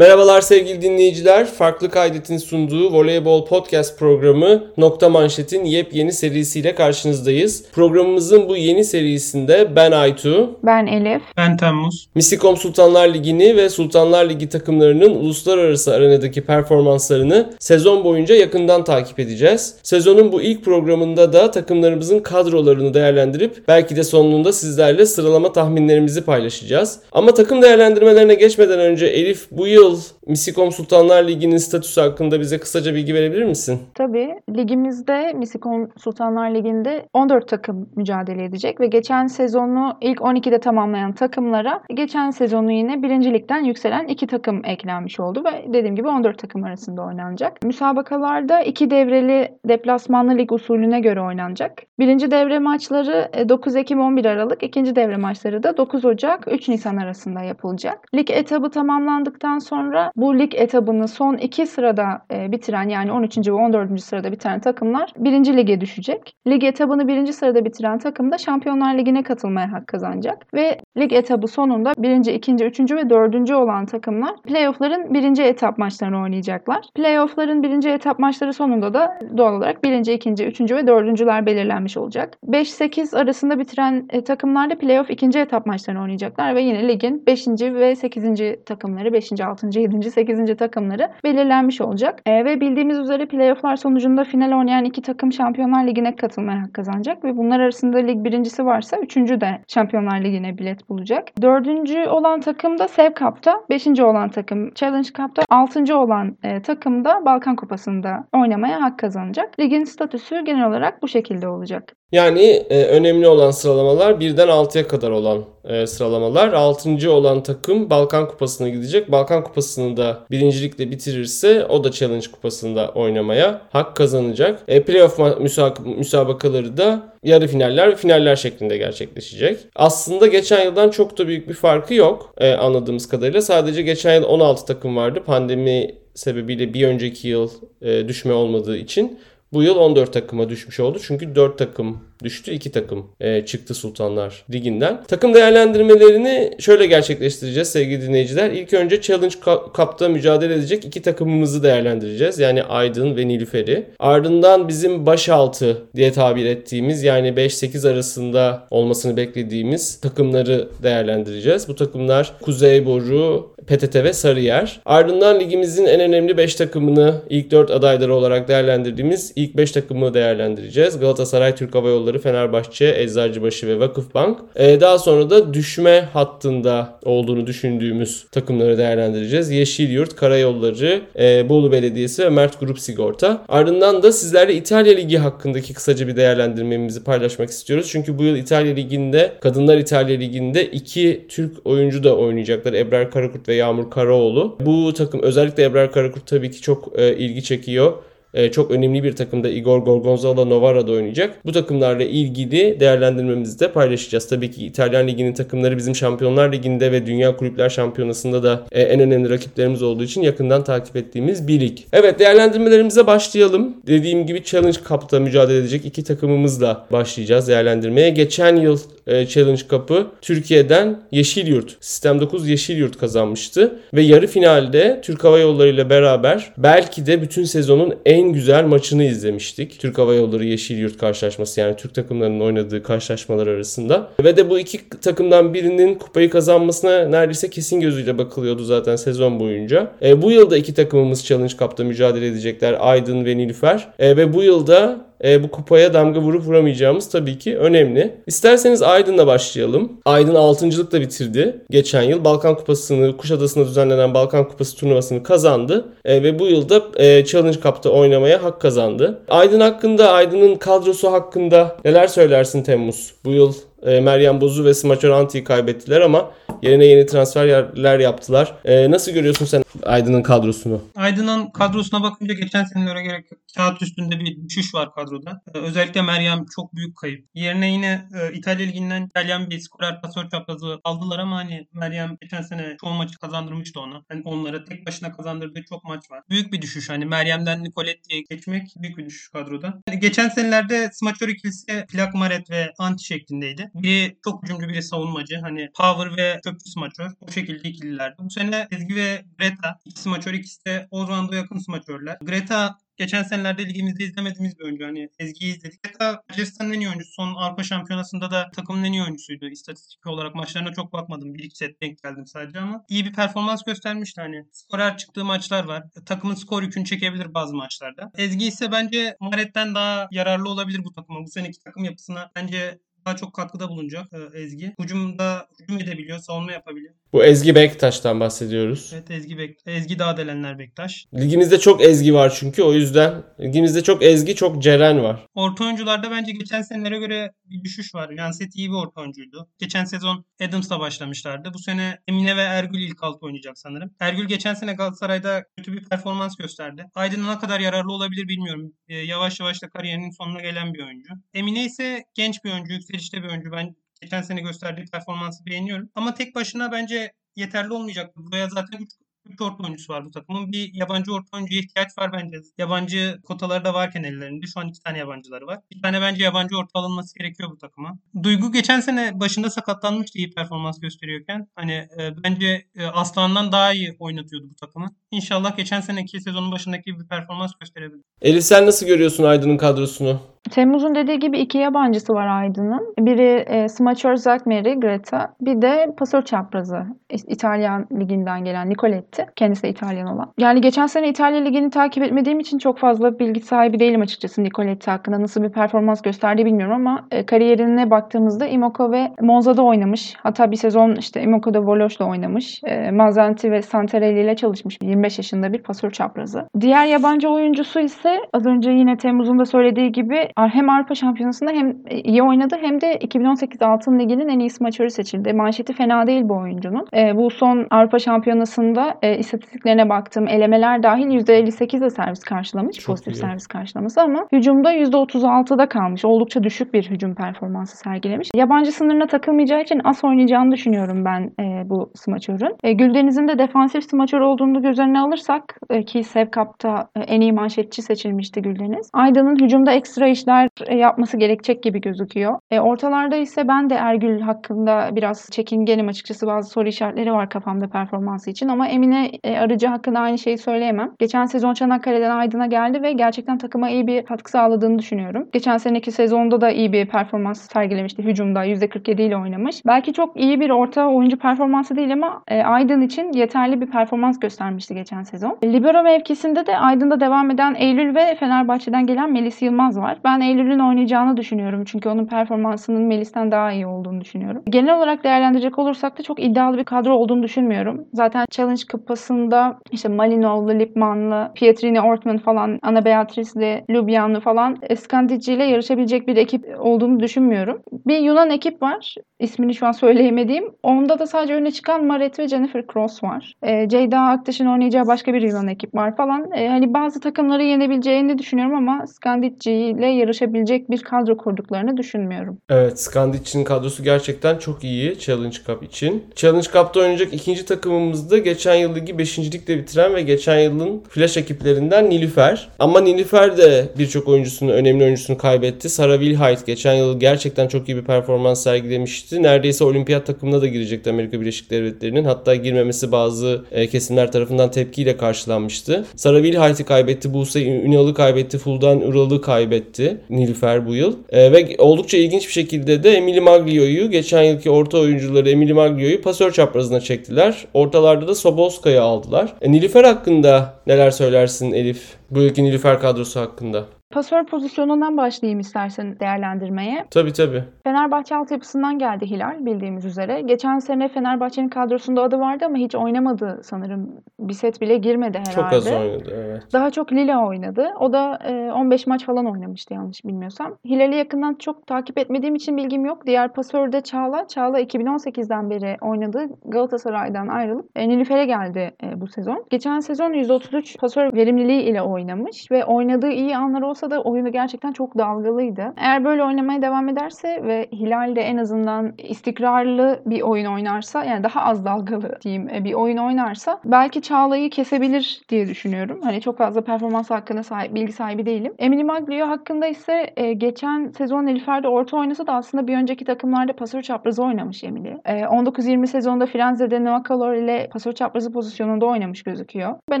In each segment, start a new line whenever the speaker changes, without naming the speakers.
Merhabalar sevgili dinleyiciler. Farklı Kaydet'in sunduğu Voleybol Podcast programı Nokta Manşet'in yepyeni serisiyle karşınızdayız. Programımızın bu yeni serisinde ben Aytu,
Ben Elif.
Ben Temmuz.
Misikom Sultanlar Ligi'ni ve Sultanlar Ligi takımlarının uluslararası arenadaki performanslarını sezon boyunca yakından takip edeceğiz. Sezonun bu ilk programında da takımlarımızın kadrolarını değerlendirip belki de sonunda sizlerle sıralama tahminlerimizi paylaşacağız. Ama takım değerlendirmelerine geçmeden önce Elif bu yıl Misikom Sultanlar Ligi'nin statüsü hakkında bize kısaca bilgi verebilir misin?
Tabii ligimizde Misikon Sultanlar Ligi'nde 14 takım mücadele edecek ve geçen sezonu ilk 12'de tamamlayan takımlara geçen sezonu yine birincilikten yükselen iki takım eklenmiş oldu ve dediğim gibi 14 takım arasında oynanacak. Müsabakalarda iki devreli deplasmanlı lig usulüne göre oynanacak. Birinci devre maçları 9 Ekim 11 Aralık, ikinci devre maçları da 9 Ocak 3 Nisan arasında yapılacak. Lig etabı tamamlandıktan sonra bu lig etabını son iki sırada e, bitiren yani 13. ve 14. sırada bitiren takımlar birinci lige düşecek. Lig etabını birinci sırada bitiren takım da Şampiyonlar Ligi'ne katılmaya hak kazanacak. Ve lig etabı sonunda birinci, ikinci, üçüncü ve dördüncü olan takımlar playoffların birinci etap maçlarını oynayacaklar. Playoffların birinci etap maçları sonunda da doğal olarak birinci, ikinci, üçüncü ve dördüncüler belirlenmiş olacak. 5-8 arasında bitiren e, takımlar da playoff ikinci etap maçlarını oynayacaklar ve yine ligin 5. ve 8. takımları, 5. 6. 7. 8. takımları belirlenmiş olacak. E, ve bildiğimiz üzere playofflar sonucunda final oynayan iki takım Şampiyonlar Ligi'ne katılmaya hak kazanacak ve bunlar arasında lig birincisi varsa üçüncü de Şampiyonlar Ligi'ne bilet bulacak. Dördüncü olan takım da Sev Cup'ta, beşinci olan takım Challenge Cup'ta, altıncı olan e, takım da Balkan Kupası'nda oynamaya hak kazanacak. Ligin statüsü genel olarak bu şekilde olacak.
Yani e, önemli olan sıralamalar birden 6'ya kadar olan e, sıralamalar. 6. olan takım Balkan Kupası'na gidecek. Balkan Kupası'nı da birincilikle bitirirse o da Challenge Kupası'nda oynamaya hak kazanacak. E, playoff müsabak- müsabakaları da yarı finaller ve finaller şeklinde gerçekleşecek. Aslında geçen yıldan çok da büyük bir farkı yok e, anladığımız kadarıyla. Sadece geçen yıl 16 takım vardı. Pandemi sebebiyle bir önceki yıl e, düşme olmadığı için bu yıl 14 takıma düşmüş oldu. Çünkü 4 takım düştü. 2 takım e, çıktı Sultanlar Ligi'nden. Takım değerlendirmelerini şöyle gerçekleştireceğiz sevgili dinleyiciler. İlk önce Challenge Cup'ta mücadele edecek iki takımımızı değerlendireceğiz. Yani Aydın ve Nilüfer'i. Ardından bizim başaltı diye tabir ettiğimiz yani 5-8 arasında olmasını beklediğimiz takımları değerlendireceğiz. Bu takımlar Kuzey Boru, PTT ve Sarıyer. Ardından ligimizin en önemli 5 takımını ilk 4 adayları olarak değerlendirdiğimiz ilk 5 takımı değerlendireceğiz. Galatasaray, Türk Hava Yolları, Fenerbahçe, Eczacıbaşı ve Vakıfbank. Ee, daha sonra da düşme hattında olduğunu düşündüğümüz takımları değerlendireceğiz. Yeşilyurt, Karayolları, e, Bolu Belediyesi ve Mert Grup Sigorta. Ardından da sizlerle İtalya Ligi hakkındaki kısaca bir değerlendirmemizi paylaşmak istiyoruz. Çünkü bu yıl İtalya Ligi'nde, Kadınlar İtalya Ligi'nde iki Türk oyuncu da oynayacaklar. Ebrar Karakurt ve Yağmur Karaoğlu. Bu takım özellikle Ebrar Karakurt tabii ki çok e, ilgi çekiyor. Ee, çok önemli bir takımda Igor Gorgonzola Novara'da oynayacak. Bu takımlarla ilgili değerlendirmemizi de paylaşacağız. Tabii ki İtalyan Ligi'nin takımları bizim Şampiyonlar Ligi'nde ve Dünya Kulüpler Şampiyonası'nda da e, en önemli rakiplerimiz olduğu için yakından takip ettiğimiz bir lig. Evet değerlendirmelerimize başlayalım. Dediğim gibi Challenge Cup'ta mücadele edecek iki takımımızla başlayacağız değerlendirmeye. Geçen yıl e, Challenge Cup'ı Türkiye'den Yeşilyurt, Sistem 9 Yeşilyurt kazanmıştı. Ve yarı finalde Türk Hava Yolları ile beraber belki de bütün sezonun en güzel maçını izlemiştik. Türk Hava Yolları Yeşilyurt karşılaşması yani Türk takımlarının oynadığı karşılaşmalar arasında. Ve de bu iki takımdan birinin kupayı kazanmasına neredeyse kesin gözüyle bakılıyordu zaten sezon boyunca. E, bu yılda iki takımımız Challenge Cup'ta mücadele edecekler. Aydın ve Nilüfer. E, ve bu yılda e, bu kupaya damga vurup vuramayacağımız tabii ki önemli. İsterseniz Aydın'la başlayalım. Aydın 6.lıkla bitirdi geçen yıl. Balkan Kupası'nı, Kuşadası'nda düzenlenen Balkan Kupası turnuvasını kazandı. E, ve bu yılda e, Challenge Cup'ta oynamaya hak kazandı. Aydın hakkında, Aydın'ın kadrosu hakkında neler söylersin Temmuz? Bu yıl e, Meryem Bozu ve Smaçor Anti'yi kaybettiler ama yerine yeni transferler yaptılar. E, nasıl görüyorsun sen Aydın'ın kadrosunu?
Aydın'ın kadrosuna bakınca geçen senelere gerek kağıt üstünde bir düşüş var kadroda. E, özellikle Meryem çok büyük kayıp. Yerine yine e, İtalya Ligi'nden İtalyan bir skorer pasör çaprazı aldılar ama hani Meryem geçen sene çoğu maçı kazandırmıştı ona. Hani onlara tek başına kazandırdığı çok maç var. Büyük bir düşüş. Hani Meryem'den Nicoletti'ye geçmek büyük bir düşüş kadroda. Hani geçen senelerde Smaçor ikilisi Plak Maret ve Anti şeklindeydi. biri çok hücumcu biri savunmacı. Hani power ve köprü smaçör. O şekilde ikililerdi. Bu sene Ezgi ve Greta iki smaçör ikisi de Ozan'da yakın smaçörler. Greta geçen senelerde ligimizde izlemediğimiz bir oyuncu. Hani Ezgi'yi izledik. Hatta Macaristan en iyi oyuncusu. Son Avrupa Şampiyonası'nda da takımın en iyi oyuncusuydu. İstatistik olarak maçlarına çok bakmadım. Bir iki set denk geldim sadece ama iyi bir performans göstermişti. Hani skorer çıktığı maçlar var. Takımın skor yükünü çekebilir bazı maçlarda. Ezgi ise bence Maret'ten daha yararlı olabilir bu takıma. Bu seneki takım yapısına bence daha çok katkıda bulunacak e, Ezgi. Hücumda hücum edebiliyor, savunma yapabiliyor.
Bu Ezgi Bektaş'tan bahsediyoruz.
Evet Ezgi Bek Ezgi Dağdelenler Bektaş.
Ligimizde çok Ezgi var çünkü o yüzden ligimizde çok Ezgi çok Ceren var.
Orta oyuncularda bence geçen senelere göre bir düşüş var. Lancet iyi bir orta oyuncuydu. Geçen sezon Adams'la başlamışlardı. Bu sene Emine ve Ergül ilk alt oynayacak sanırım. Ergül geçen sene Galatasaray'da kötü bir performans gösterdi. Aydın'a ne kadar yararlı olabilir bilmiyorum. Ee, yavaş yavaş da kariyerinin sonuna gelen bir oyuncu. Emine ise genç bir oyuncu, yükselişte bir oyuncu. Ben geçen sene gösterdiği performansı beğeniyorum. Ama tek başına bence yeterli olmayacak. Buraya zaten 3 3 orta oyuncusu var bu takımın. Bir yabancı orta oyuncuya ihtiyaç var bence. Yabancı kotaları da varken ellerinde. Şu an iki tane yabancıları var. Bir tane bence yabancı orta alınması gerekiyor bu takıma. Duygu geçen sene başında sakatlanmıştı iyi performans gösteriyorken. Hani e, bence e, Aslan'dan daha iyi oynatıyordu bu takımı. İnşallah geçen seneki sezonun başındaki bir performans gösterebilir.
Elif sen nasıl görüyorsun Aydın'ın kadrosunu?
Temmuz'un dediği gibi iki yabancısı var Aydın'ın. Biri e, smaçör Zakmeri, Greta. Bir de pasör çaprazı. İtalyan liginden gelen Nicoletti. Kendisi de İtalyan olan. Yani geçen sene İtalya ligini takip etmediğim için çok fazla bilgi sahibi değilim açıkçası Nicoletti hakkında. Nasıl bir performans gösterdiği bilmiyorum ama e, kariyerine baktığımızda Imoco ve Monza'da oynamış. Hatta bir sezon işte Imoco'da Voloş'la oynamış. E, Mazzanti ve Santarelli ile çalışmış. 25 yaşında bir pasör çaprazı. Diğer yabancı oyuncusu ise az önce yine Temmuz'un da söylediği gibi hem Avrupa Şampiyonası'nda hem iyi oynadı hem de 2018 Altın Ligi'nin en iyi smaçörü seçildi. Manşeti fena değil bu oyuncunun. E, bu son Avrupa Şampiyonası'nda e, istatistiklerine baktım. Elemeler dahil %58 de servis karşılamış.
Çok
pozitif
iyi.
servis karşılaması ama hücumda %36'da kalmış. Oldukça düşük bir hücum performansı sergilemiş. Yabancı sınırına takılmayacağı için az oynayacağını düşünüyorum ben e, bu smaçörün. E, Güldeniz'in de defansif smaçör olduğunu göz önüne alırsak e, ki Sevkap'ta e, en iyi manşetçi seçilmişti Güldeniz. Aydın'ın hücumda ekstra işler e, yapması gerekecek gibi gözüküyor. E, ortalarda ise ben de Ergül hakkında biraz çekingenim açıkçası. Bazı soru işaretleri var kafamda performansı için ama Emine e, Arıcı hakkında aynı şeyi söyleyemem. Geçen sezon Çanakkale'den Aydın'a geldi ve gerçekten takıma iyi bir katkı sağladığını düşünüyorum. Geçen seneki sezonda da iyi bir performans sergilemişti. Hücumda %47 ile oynamış. Belki çok iyi bir orta oyuncu performansı değil ama e, Aydın için yeterli bir performans göstermişti geçen sezon. Libero mevkisinde de Aydın'da devam eden Eylül ve Fenerbahçe'den gelen Melis Yılmaz var. Ben Eylül'ün oynayacağını düşünüyorum. Çünkü onun performansının Melis'ten daha iyi olduğunu düşünüyorum. Genel olarak değerlendirecek olursak da çok iddialı bir kadro olduğunu düşünmüyorum. Zaten Challenge kupasında işte Malinov'lu, Lipman'lı, Pietrini, Ortman falan, Ana Beatrice'li, Lubyanlı falan Skandici ile yarışabilecek bir ekip olduğunu düşünmüyorum. Bir Yunan ekip var. İsmini şu an söyleyemediğim. Onda da sadece öne çıkan Maret ve Jennifer Cross var. E, Ceyda Aktaş'ın oynayacağı başka bir Yunan ekip var falan. E, hani bazı takımları yenebileceğini düşünüyorum ama Skandici ile yarışabilecek bir kadro kurduklarını düşünmüyorum.
Evet Skandic'in kadrosu gerçekten çok iyi Challenge Cup için. Challenge Cup'ta oynayacak ikinci takımımız da geçen yıl ligi 5. ligde bitiren ve geçen yılın flash ekiplerinden Nilüfer. Ama Nilüfer de birçok oyuncusunu, önemli oyuncusunu kaybetti. Sarah Wilhite geçen yıl gerçekten çok iyi bir performans sergilemişti. Neredeyse olimpiyat takımına da girecekti Amerika Birleşik Devletleri'nin. Hatta girmemesi bazı e, kesimler tarafından tepkiyle karşılanmıştı. Sarah Wilhite'i kaybetti, Buse Ünal'ı kaybetti, Fuldan Ural'ı kaybetti Nilüfer bu yıl. E, ve oldukça ilginç bir şekilde de Emily Maglio'yu geçen yılki orta oyuncuları Emily Maglio'yu pasör çaprazına çektiler. Ortalarda da Soboska'yı aldılar. E, Nilüfer hakkında neler söylersin Elif? Bu yılki Nilüfer kadrosu hakkında.
Pasör pozisyonundan başlayayım istersen değerlendirmeye.
Tabii tabii.
Fenerbahçe altyapısından geldi Hilal bildiğimiz üzere. Geçen sene Fenerbahçe'nin kadrosunda adı vardı ama hiç oynamadı sanırım. Bir set bile girmedi herhalde.
Çok az oynadı evet.
Daha çok Lille oynadı. O da e, 15 maç falan oynamıştı yanlış bilmiyorsam. Hilal'i yakından çok takip etmediğim için bilgim yok. Diğer pasör de Çağla. Çağla 2018'den beri oynadı. Galatasaray'dan ayrılıp e, Nilüfer'e geldi e, bu sezon. Geçen sezon 133 pasör verimliliği ile oynamış ve oynadığı iyi anlar olsa olsa da oyunu gerçekten çok dalgalıydı. Eğer böyle oynamaya devam ederse ve Hilal de en azından istikrarlı bir oyun oynarsa yani daha az dalgalı diyeyim e, bir oyun oynarsa belki Çağla'yı kesebilir diye düşünüyorum. Hani çok fazla performans hakkında sahip, bilgi sahibi değilim. Emily Maglio hakkında ise e, geçen sezon Nilüfer'de orta oynasa da aslında bir önceki takımlarda pasör çaprazı oynamış Emily. E, 19-20 sezonda Firenze'de Noah Calor ile pasör çaprazı pozisyonunda oynamış gözüküyor. Ben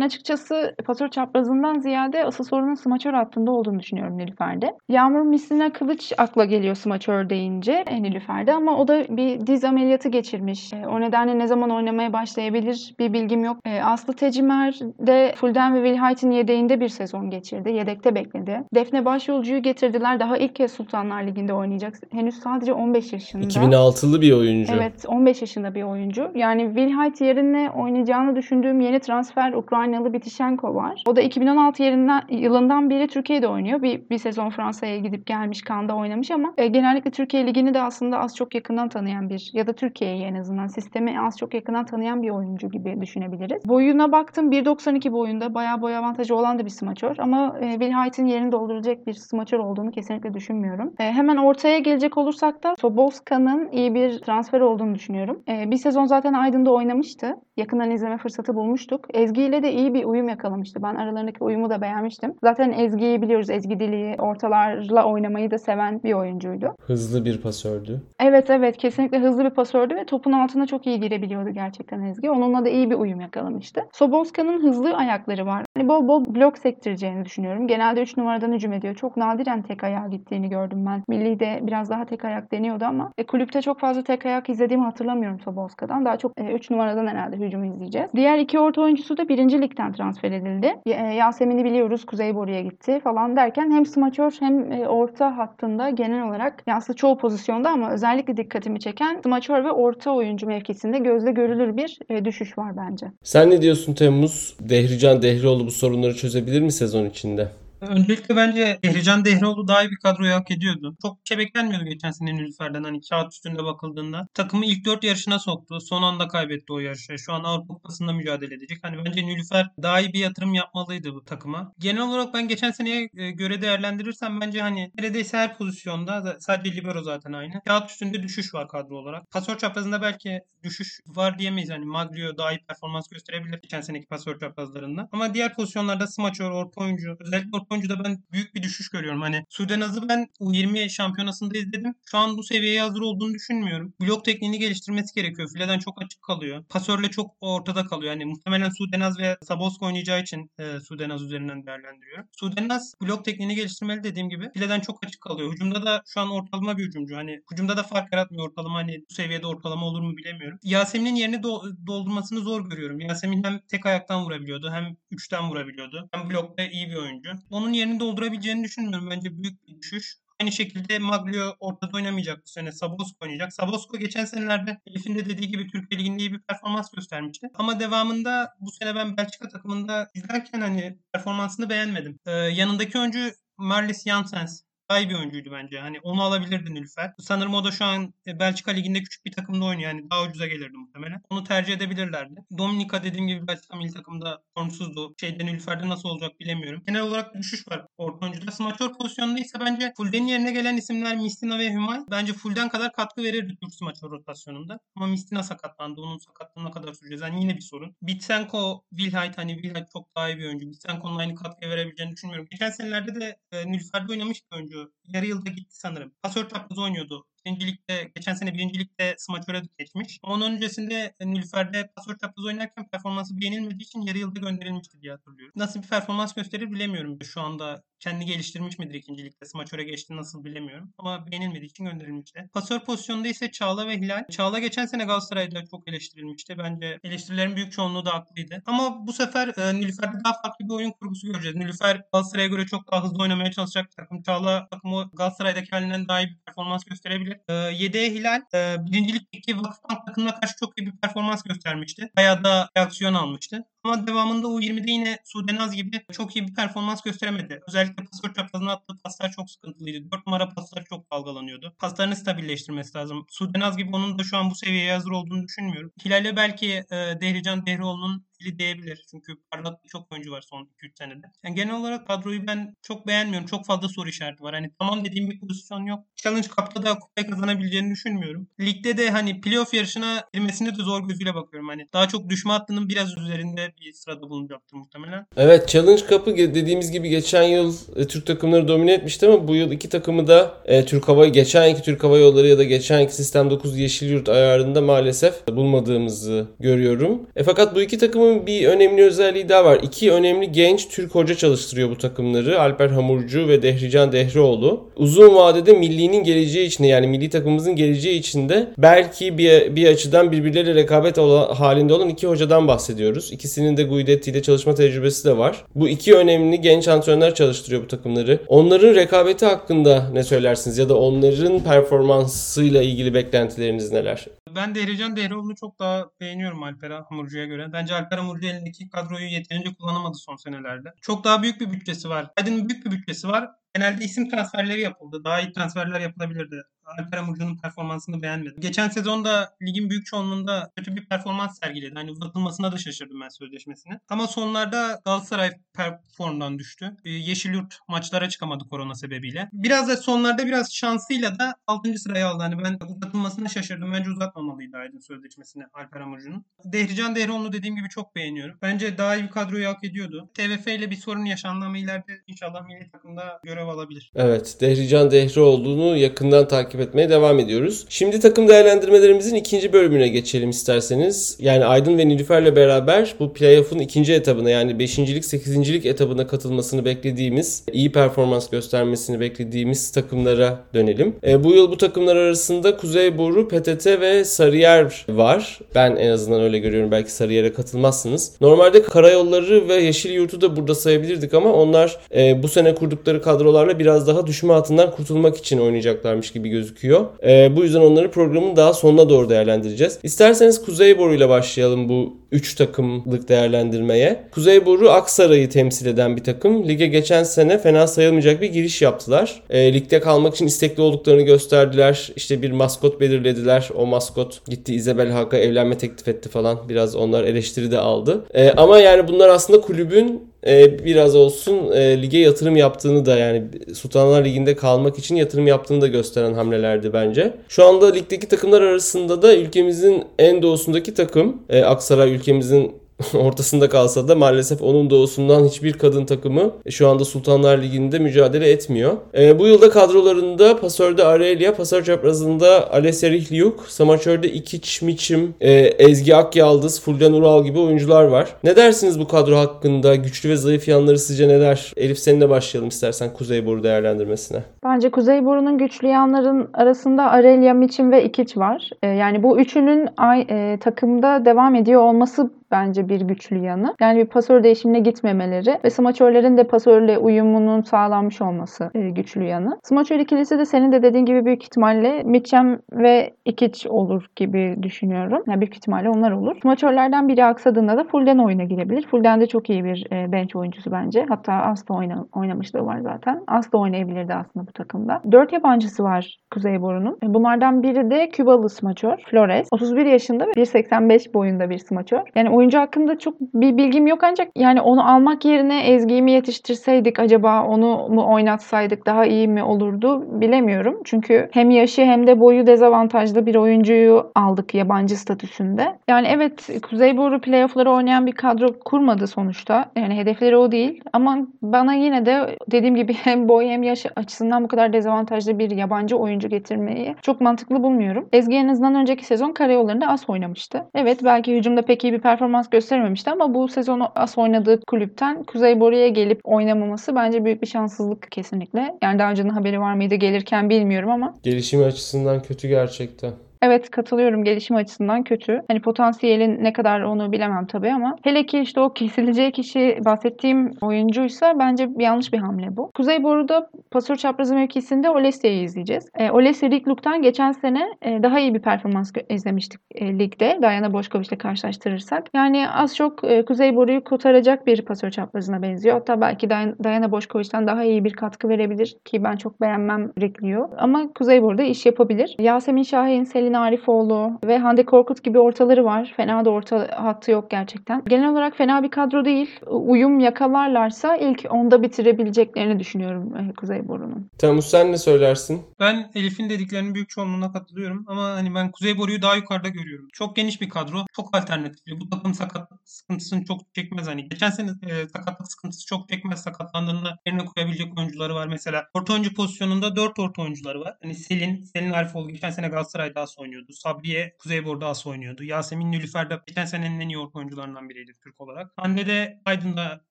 açıkçası pasör çaprazından ziyade asıl sorunun smaçör hattında olduğunu düşünüyorum Nilüfer'de. Yağmur Misline Kılıç akla geliyor smaçör deyince e, Nilüfer'de ama o da bir diz ameliyatı geçirmiş. E, o nedenle ne zaman oynamaya başlayabilir bir bilgim yok. E, Aslı Tecimer de Fulden ve Wilhite'in yedeğinde bir sezon geçirdi. Yedekte bekledi. Defne Başyolcu'yu getirdiler. Daha ilk kez Sultanlar Ligi'nde oynayacak. Henüz sadece 15 yaşında.
2006'lı bir oyuncu.
Evet 15 yaşında bir oyuncu. Yani Wilhite yerine oynayacağını düşündüğüm yeni transfer Ukraynalı Bitishenko var. O da 2016 yerinden, yılından beri Türkiye'de oynuyor. Bir, bir sezon Fransa'ya gidip gelmiş, Kanda oynamış ama e, genellikle Türkiye Ligi'ni de aslında az çok yakından tanıyan bir ya da Türkiye'yi en azından sistemi az çok yakından tanıyan bir oyuncu gibi düşünebiliriz. Boyuna baktım 1.92 boyunda bayağı boy avantajı olan da bir smaçör ama e, Wilhite'in yerini dolduracak bir smaçör olduğunu kesinlikle düşünmüyorum. E, hemen ortaya gelecek olursak da Sobolska'nın iyi bir transfer olduğunu düşünüyorum. E, bir sezon zaten Aydın'da oynamıştı. Yakından izleme fırsatı bulmuştuk. Ezgi ile de iyi bir uyum yakalamıştı. Ben aralarındaki uyumu da beğenmiştim. Zaten Ezgi'yi biliyoruz. Ezgi Dili'yi ortalarla oynamayı da seven bir oyuncuydu.
Hızlı bir pasördü.
Evet evet kesinlikle hızlı bir pasördü ve topun altına çok iyi girebiliyordu gerçekten Ezgi. Onunla da iyi bir uyum yakalamıştı. Sobolska'nın hızlı ayakları var. Hani bol bol blok sektireceğini düşünüyorum. Genelde 3 numaradan hücum ediyor. Çok nadiren tek ayağa gittiğini gördüm ben. Milli de biraz daha tek ayak deniyordu ama e, kulüpte çok fazla tek ayak izlediğimi hatırlamıyorum Sobolska'dan. Daha çok 3 e, numaradan herhalde hücum izleyeceğiz. Diğer iki orta oyuncusu da birinci ligden transfer edildi. E, Yasemin'i biliyoruz Kuzey Boru'ya gitti falan derken hem smaçör hem e, orta hattında genel olarak aslında çoğu pozisyonda ama özellikle dikkatimi çeken smaçör ve orta oyuncu mevkisinde gözle görülür bir e, düşüş var bence.
Sen ne diyorsun Temmuz? Dehrican Dehrioğlu bu sorunları çözebilir mi sezon içinde?
Öncelikle bence Ehrican Dehrioğlu daha iyi bir kadroyu hak ediyordu. Çok bir şey beklenmiyordu geçen sene Nilüfer'den hani kağıt üstünde bakıldığında. Takımı ilk 4 yarışına soktu. Son anda kaybetti o yarışı. Şu an Avrupa Kupası'nda mücadele edecek. Hani bence Nilüfer daha iyi bir yatırım yapmalıydı bu takıma. Genel olarak ben geçen seneye e, göre değerlendirirsem bence hani neredeyse her pozisyonda sadece libero zaten aynı. Kağıt üstünde düşüş var kadro olarak. Pasör çaprazında belki düşüş var diyemeyiz. Hani Maglio daha iyi performans gösterebilir geçen seneki pasör çaprazlarında. Ama diğer pozisyonlarda smaçör, orta oyuncu, özellikle orta oyuncuda ben büyük bir düşüş görüyorum. Hani Sudenaz'ı ben U20 şampiyonasında izledim. Şu an bu seviyeye hazır olduğunu düşünmüyorum. Blok tekniğini geliştirmesi gerekiyor. Fileden çok açık kalıyor. Pasörle çok ortada kalıyor. Yani muhtemelen Sudenaz ve Saboska oynayacağı için e, Sudenaz üzerinden değerlendiriyorum. Sudenaz blok tekniğini geliştirmeli dediğim gibi. Fileden çok açık kalıyor. Hücumda da şu an ortalama bir hücumcu. Hani hücumda da fark yaratmıyor ortalama. Hani bu seviyede ortalama olur mu bilemiyorum. Yasemin'in yerini do- doldurmasını zor görüyorum. Yasemin hem tek ayaktan vurabiliyordu hem üçten vurabiliyordu. Hem blokta iyi bir oyuncu. Onun yerini doldurabileceğini düşünmüyorum. Bence büyük bir düşüş. Aynı şekilde Maglio ortada oynamayacak bu sene. Sabosko oynayacak. Sabosko geçen senelerde Elif'in de dediği gibi Türkiye Ligi'nde iyi bir performans göstermişti. Ama devamında bu sene ben Belçika takımında izlerken hani performansını beğenmedim. Ee, yanındaki oyuncu Marlis Janssens iyi bir oyuncuydu bence. Hani onu alabilirdi Nilüfer. Sanırım o da şu an e, Belçika Ligi'nde küçük bir takımda oynuyor. Yani daha ucuza gelirdi muhtemelen. Onu tercih edebilirlerdi. Dominika dediğim gibi Belçika milli takımda formsuzdu. Şeyde Nilüfer'de nasıl olacak bilemiyorum. Genel olarak düşüş var orta oyuncuda. Smaçör pozisyonunda ise bence Fulden'in yerine gelen isimler Mistina ve Hümay. Bence Fulden kadar katkı verirdi Türk smaçör rotasyonunda. Ama Mistina sakatlandı. Onun sakatlığına kadar süreceğiz. Yani yine bir sorun. Bitsenko, Wilhite hani Wilhite çok daha iyi bir oyuncu. Bitsenko'nun aynı katkı verebileceğini düşünmüyorum. Geçen senelerde de e, Nilüfer'de oynamış bir oyuncu yarı yılda gitti sanırım. Pasör çapraz oynuyordu. Birincilikte, geçen sene birincilikte smaçöre geçmiş. Onun öncesinde Nilüfer'de pasör çapraz oynarken performansı beğenilmediği için yarı yılda gönderilmişti diye hatırlıyorum. Nasıl bir performans gösterir bilemiyorum. Şu anda kendi geliştirmiş midir ikincilikte? Smaçöre geçti nasıl bilemiyorum. Ama beğenilmediği için gönderilmişti. Pasör pozisyonunda ise Çağla ve Hilal. Çağla geçen sene Galatasaray'da çok eleştirilmişti. Bence eleştirilerin büyük çoğunluğu da haklıydı. Ama bu sefer e, Nilüfer'de daha farklı bir oyun kurgusu göreceğiz. Nilüfer Galatasaray'a göre çok daha hızlı oynamaya çalışacak takım. Çağla takımı Galatasaray'daki halinden daha iyi bir performans gösterebilir. E, yedeğe Hilal e, birincilikteki Vakıfbank takımına karşı çok iyi bir performans göstermişti. Bayağı da reaksiyon almıştı. Ama devamında U20'de yine Sudenaz gibi çok iyi bir performans gösteremedi. Özellikle pasör çaprazına attığı paslar çok sıkıntılıydı. 4 numara paslar çok dalgalanıyordu. Paslarını stabilleştirmesi lazım. Sudenaz gibi onun da şu an bu seviyeye hazır olduğunu düşünmüyorum. Hilal'e belki e, Dehrican Dehrioğlu'nun etkili diyebilir. Çünkü parlak çok oyuncu var son 2-3 senede. Yani genel olarak kadroyu ben çok beğenmiyorum. Çok fazla soru işareti var. Hani tamam dediğim bir pozisyon yok. Challenge Cup'ta da kupayı kazanabileceğini düşünmüyorum. Ligde de hani playoff yarışına girmesine de zor gözüyle bakıyorum. Hani daha çok düşme hattının biraz üzerinde bir sırada bulunacaktır muhtemelen.
Evet Challenge Cup'ı dediğimiz gibi geçen yıl e, Türk takımları domine etmişti ama bu yıl iki takımı da e, Türk Hava geçen iki Türk Hava Yolları ya da geçen iki Sistem 9 Yeşil Yurt ayarında maalesef bulmadığımızı görüyorum. E, fakat bu iki takımın takımın bir önemli özelliği daha var. İki önemli genç Türk hoca çalıştırıyor bu takımları. Alper Hamurcu ve Dehrican Dehrioğlu. Uzun vadede millinin geleceği için yani milli takımımızın geleceği için de belki bir, bir açıdan birbirleriyle rekabet olan, halinde olan iki hocadan bahsediyoruz. İkisinin de Guidetti ile çalışma tecrübesi de var. Bu iki önemli genç antrenörler çalıştırıyor bu takımları. Onların rekabeti hakkında ne söylersiniz ya da onların performansıyla ilgili beklentileriniz neler?
Ben Dehrican Dehrioğlu'nu çok daha beğeniyorum Alper Hamurcu'ya göre. Bence Alper Hamurcu elindeki kadroyu yeterince kullanamadı son senelerde. Çok daha büyük bir bütçesi var. Aydın'ın büyük bir bütçesi var. Genelde isim transferleri yapıldı. Daha iyi transferler yapılabilirdi. Alper Amurcu'nun performansını beğenmedim. Geçen sezonda ligin büyük çoğunluğunda kötü bir performans sergiledi. Hani uzatılmasına da şaşırdım ben sözleşmesini. Ama sonlarda Galatasaray performdan düştü. Ee, Yeşilyurt maçlara çıkamadı korona sebebiyle. Biraz da sonlarda biraz şansıyla da 6. sıraya aldı. Hani ben uzatılmasına şaşırdım. Bence uzatmamalıydı Aydın sözleşmesini Alper Amurcu'nun. Dehrican Dehroğlu'nu dediğim gibi çok beğeniyorum. Bence daha iyi bir kadroyu hak ediyordu. TVF ile bir sorun yaşandı ama ileride inşallah milli takımda görev alabilir.
Evet. Dehrican Dehri olduğunu yakından takip takip etmeye devam ediyoruz. Şimdi takım değerlendirmelerimizin ikinci bölümüne geçelim isterseniz. Yani Aydın ve Nilüfer'le beraber bu playoff'un ikinci etabına yani 5.lik 8.lik etabına katılmasını beklediğimiz, iyi performans göstermesini beklediğimiz takımlara dönelim. E, bu yıl bu takımlar arasında Kuzey Boru, PTT ve Sarıyer var. Ben en azından öyle görüyorum. Belki Sarıyer'e katılmazsınız. Normalde Karayolları ve Yeşil Yurt'u da burada sayabilirdik ama onlar e, bu sene kurdukları kadrolarla biraz daha düşme altından kurtulmak için oynayacaklarmış gibi gözüküyor gözüküyor. E, bu yüzden onları programın daha sonuna doğru değerlendireceğiz. İsterseniz Kuzey Boru ile başlayalım bu 3 takımlık değerlendirmeye. Kuzey Boru Aksaray'ı temsil eden bir takım. Lige geçen sene fena sayılmayacak bir giriş yaptılar. E, ligde kalmak için istekli olduklarını gösterdiler. İşte bir maskot belirlediler. O maskot gitti Isabel Hakk'a evlenme teklif etti falan. Biraz onlar eleştiri de aldı. E, ama yani bunlar aslında kulübün e, biraz olsun e, lige yatırım yaptığını da yani Sultanlar Ligi'nde kalmak için yatırım yaptığını da gösteren hamlelerdi bence. Şu anda ligdeki takımlar arasında da ülkemizin en doğusundaki takım e, Aksaray ülkemizin ortasında kalsa da maalesef onun doğusundan hiçbir kadın takımı şu anda Sultanlar Ligi'nde mücadele etmiyor. E, bu yılda kadrolarında pasörde Arelia, pasör çaprazında Alessia Rihliuk, samaçörde İkiç Miçim, e, Ezgi Akyaldız, Fulden Ural gibi oyuncular var. Ne dersiniz bu kadro hakkında? Güçlü ve zayıf yanları sizce neler? Elif seninle başlayalım istersen Kuzey Boru değerlendirmesine.
Bence Kuzey Boru'nun güçlü yanların arasında Arelia, Miçim ve İkiç var. E, yani bu üçünün ay, e, takımda devam ediyor olması bence bir güçlü yanı. Yani bir pasör değişimine gitmemeleri ve smaçörlerin de pasörle uyumunun sağlanmış olması e, güçlü yanı. Smaçör ikilisi de senin de dediğin gibi büyük ihtimalle Mitcham ve Ikic olur gibi düşünüyorum. Yani büyük ihtimalle onlar olur. Smaçörlerden biri aksadığında da Fulden oyuna girebilir. Fulden de çok iyi bir e, bench oyuncusu bence. Hatta Aslı oyna, oynamışlığı var zaten. Aslı oynayabilirdi aslında bu takımda. Dört yabancısı var Kuzey Boru'nun. E, bunlardan biri de Kübalı smaçör Flores. 31 yaşında ve 1.85 boyunda bir smaçör. Yani oyuncu hakkında çok bir bilgim yok ancak yani onu almak yerine Ezgi'yi mi yetiştirseydik acaba onu mu oynatsaydık daha iyi mi olurdu bilemiyorum. Çünkü hem yaşı hem de boyu dezavantajlı bir oyuncuyu aldık yabancı statüsünde. Yani evet Kuzey Boru playoff'ları oynayan bir kadro kurmadı sonuçta. Yani hedefleri o değil ama bana yine de dediğim gibi hem boy hem yaş açısından bu kadar dezavantajlı bir yabancı oyuncu getirmeyi çok mantıklı bulmuyorum. Ezgi en azından önceki sezon karayollarında az oynamıştı. Evet belki hücumda pek iyi bir performans performans gösterememişti ama bu sezonu as oynadığı kulüpten Kuzey Boru'ya gelip oynamaması bence büyük bir şanssızlık kesinlikle. Yani daha önceden haberi var mıydı gelirken bilmiyorum ama.
Gelişimi açısından kötü gerçekten.
Evet katılıyorum gelişim açısından kötü. Hani potansiyelin ne kadar onu bilemem tabii ama hele ki işte o kesilecek kişi bahsettiğim oyuncuysa bence yanlış bir hamle bu. Kuzey Boru'da pasör çaprazı mevkisinde Olesia'yı izleyeceğiz. E, Olesia Rikluk'tan geçen sene e, daha iyi bir performans izlemiştik e, ligde. Diana Boşkoviç'le karşılaştırırsak. Yani az çok e, Kuzey Boru'yu kurtaracak bir pasör çaprazına benziyor. Hatta belki Diana Boşkoviç'ten daha iyi bir katkı verebilir ki ben çok beğenmem Rikliyor. Ama Kuzey Boru'da iş yapabilir. Yasemin Şahin, Selin Arifoğlu ve Hande Korkut gibi ortaları var. Fena da orta hattı yok gerçekten. Genel olarak fena bir kadro değil. Uyum yakalarlarsa ilk onda bitirebileceklerini düşünüyorum e, Kuzey Boru'nun.
Tamus sen ne söylersin?
Ben Elif'in dediklerinin büyük çoğunluğuna katılıyorum ama hani ben Kuzey Boru'yu daha yukarıda görüyorum. Çok geniş bir kadro, çok alternatifli. Bu takım sakatlık sıkıntısını çok çekmez hani. Geçen sene e, sakatlık sıkıntısı çok çekmez. Sakatlandığında yerine koyabilecek oyuncuları var. Mesela orta oyuncu pozisyonunda 4 orta oyuncuları var. Hani Selin, Selin Arifoğlu geçen sene Galatasaray'da as oynuyordu. Sabriye Kuzey Boru'da as oynuyordu. Yasemin Nülüfer de geçen senenin en iyi orta oyuncularından biriydi Türk olarak. Hande de Aydın'da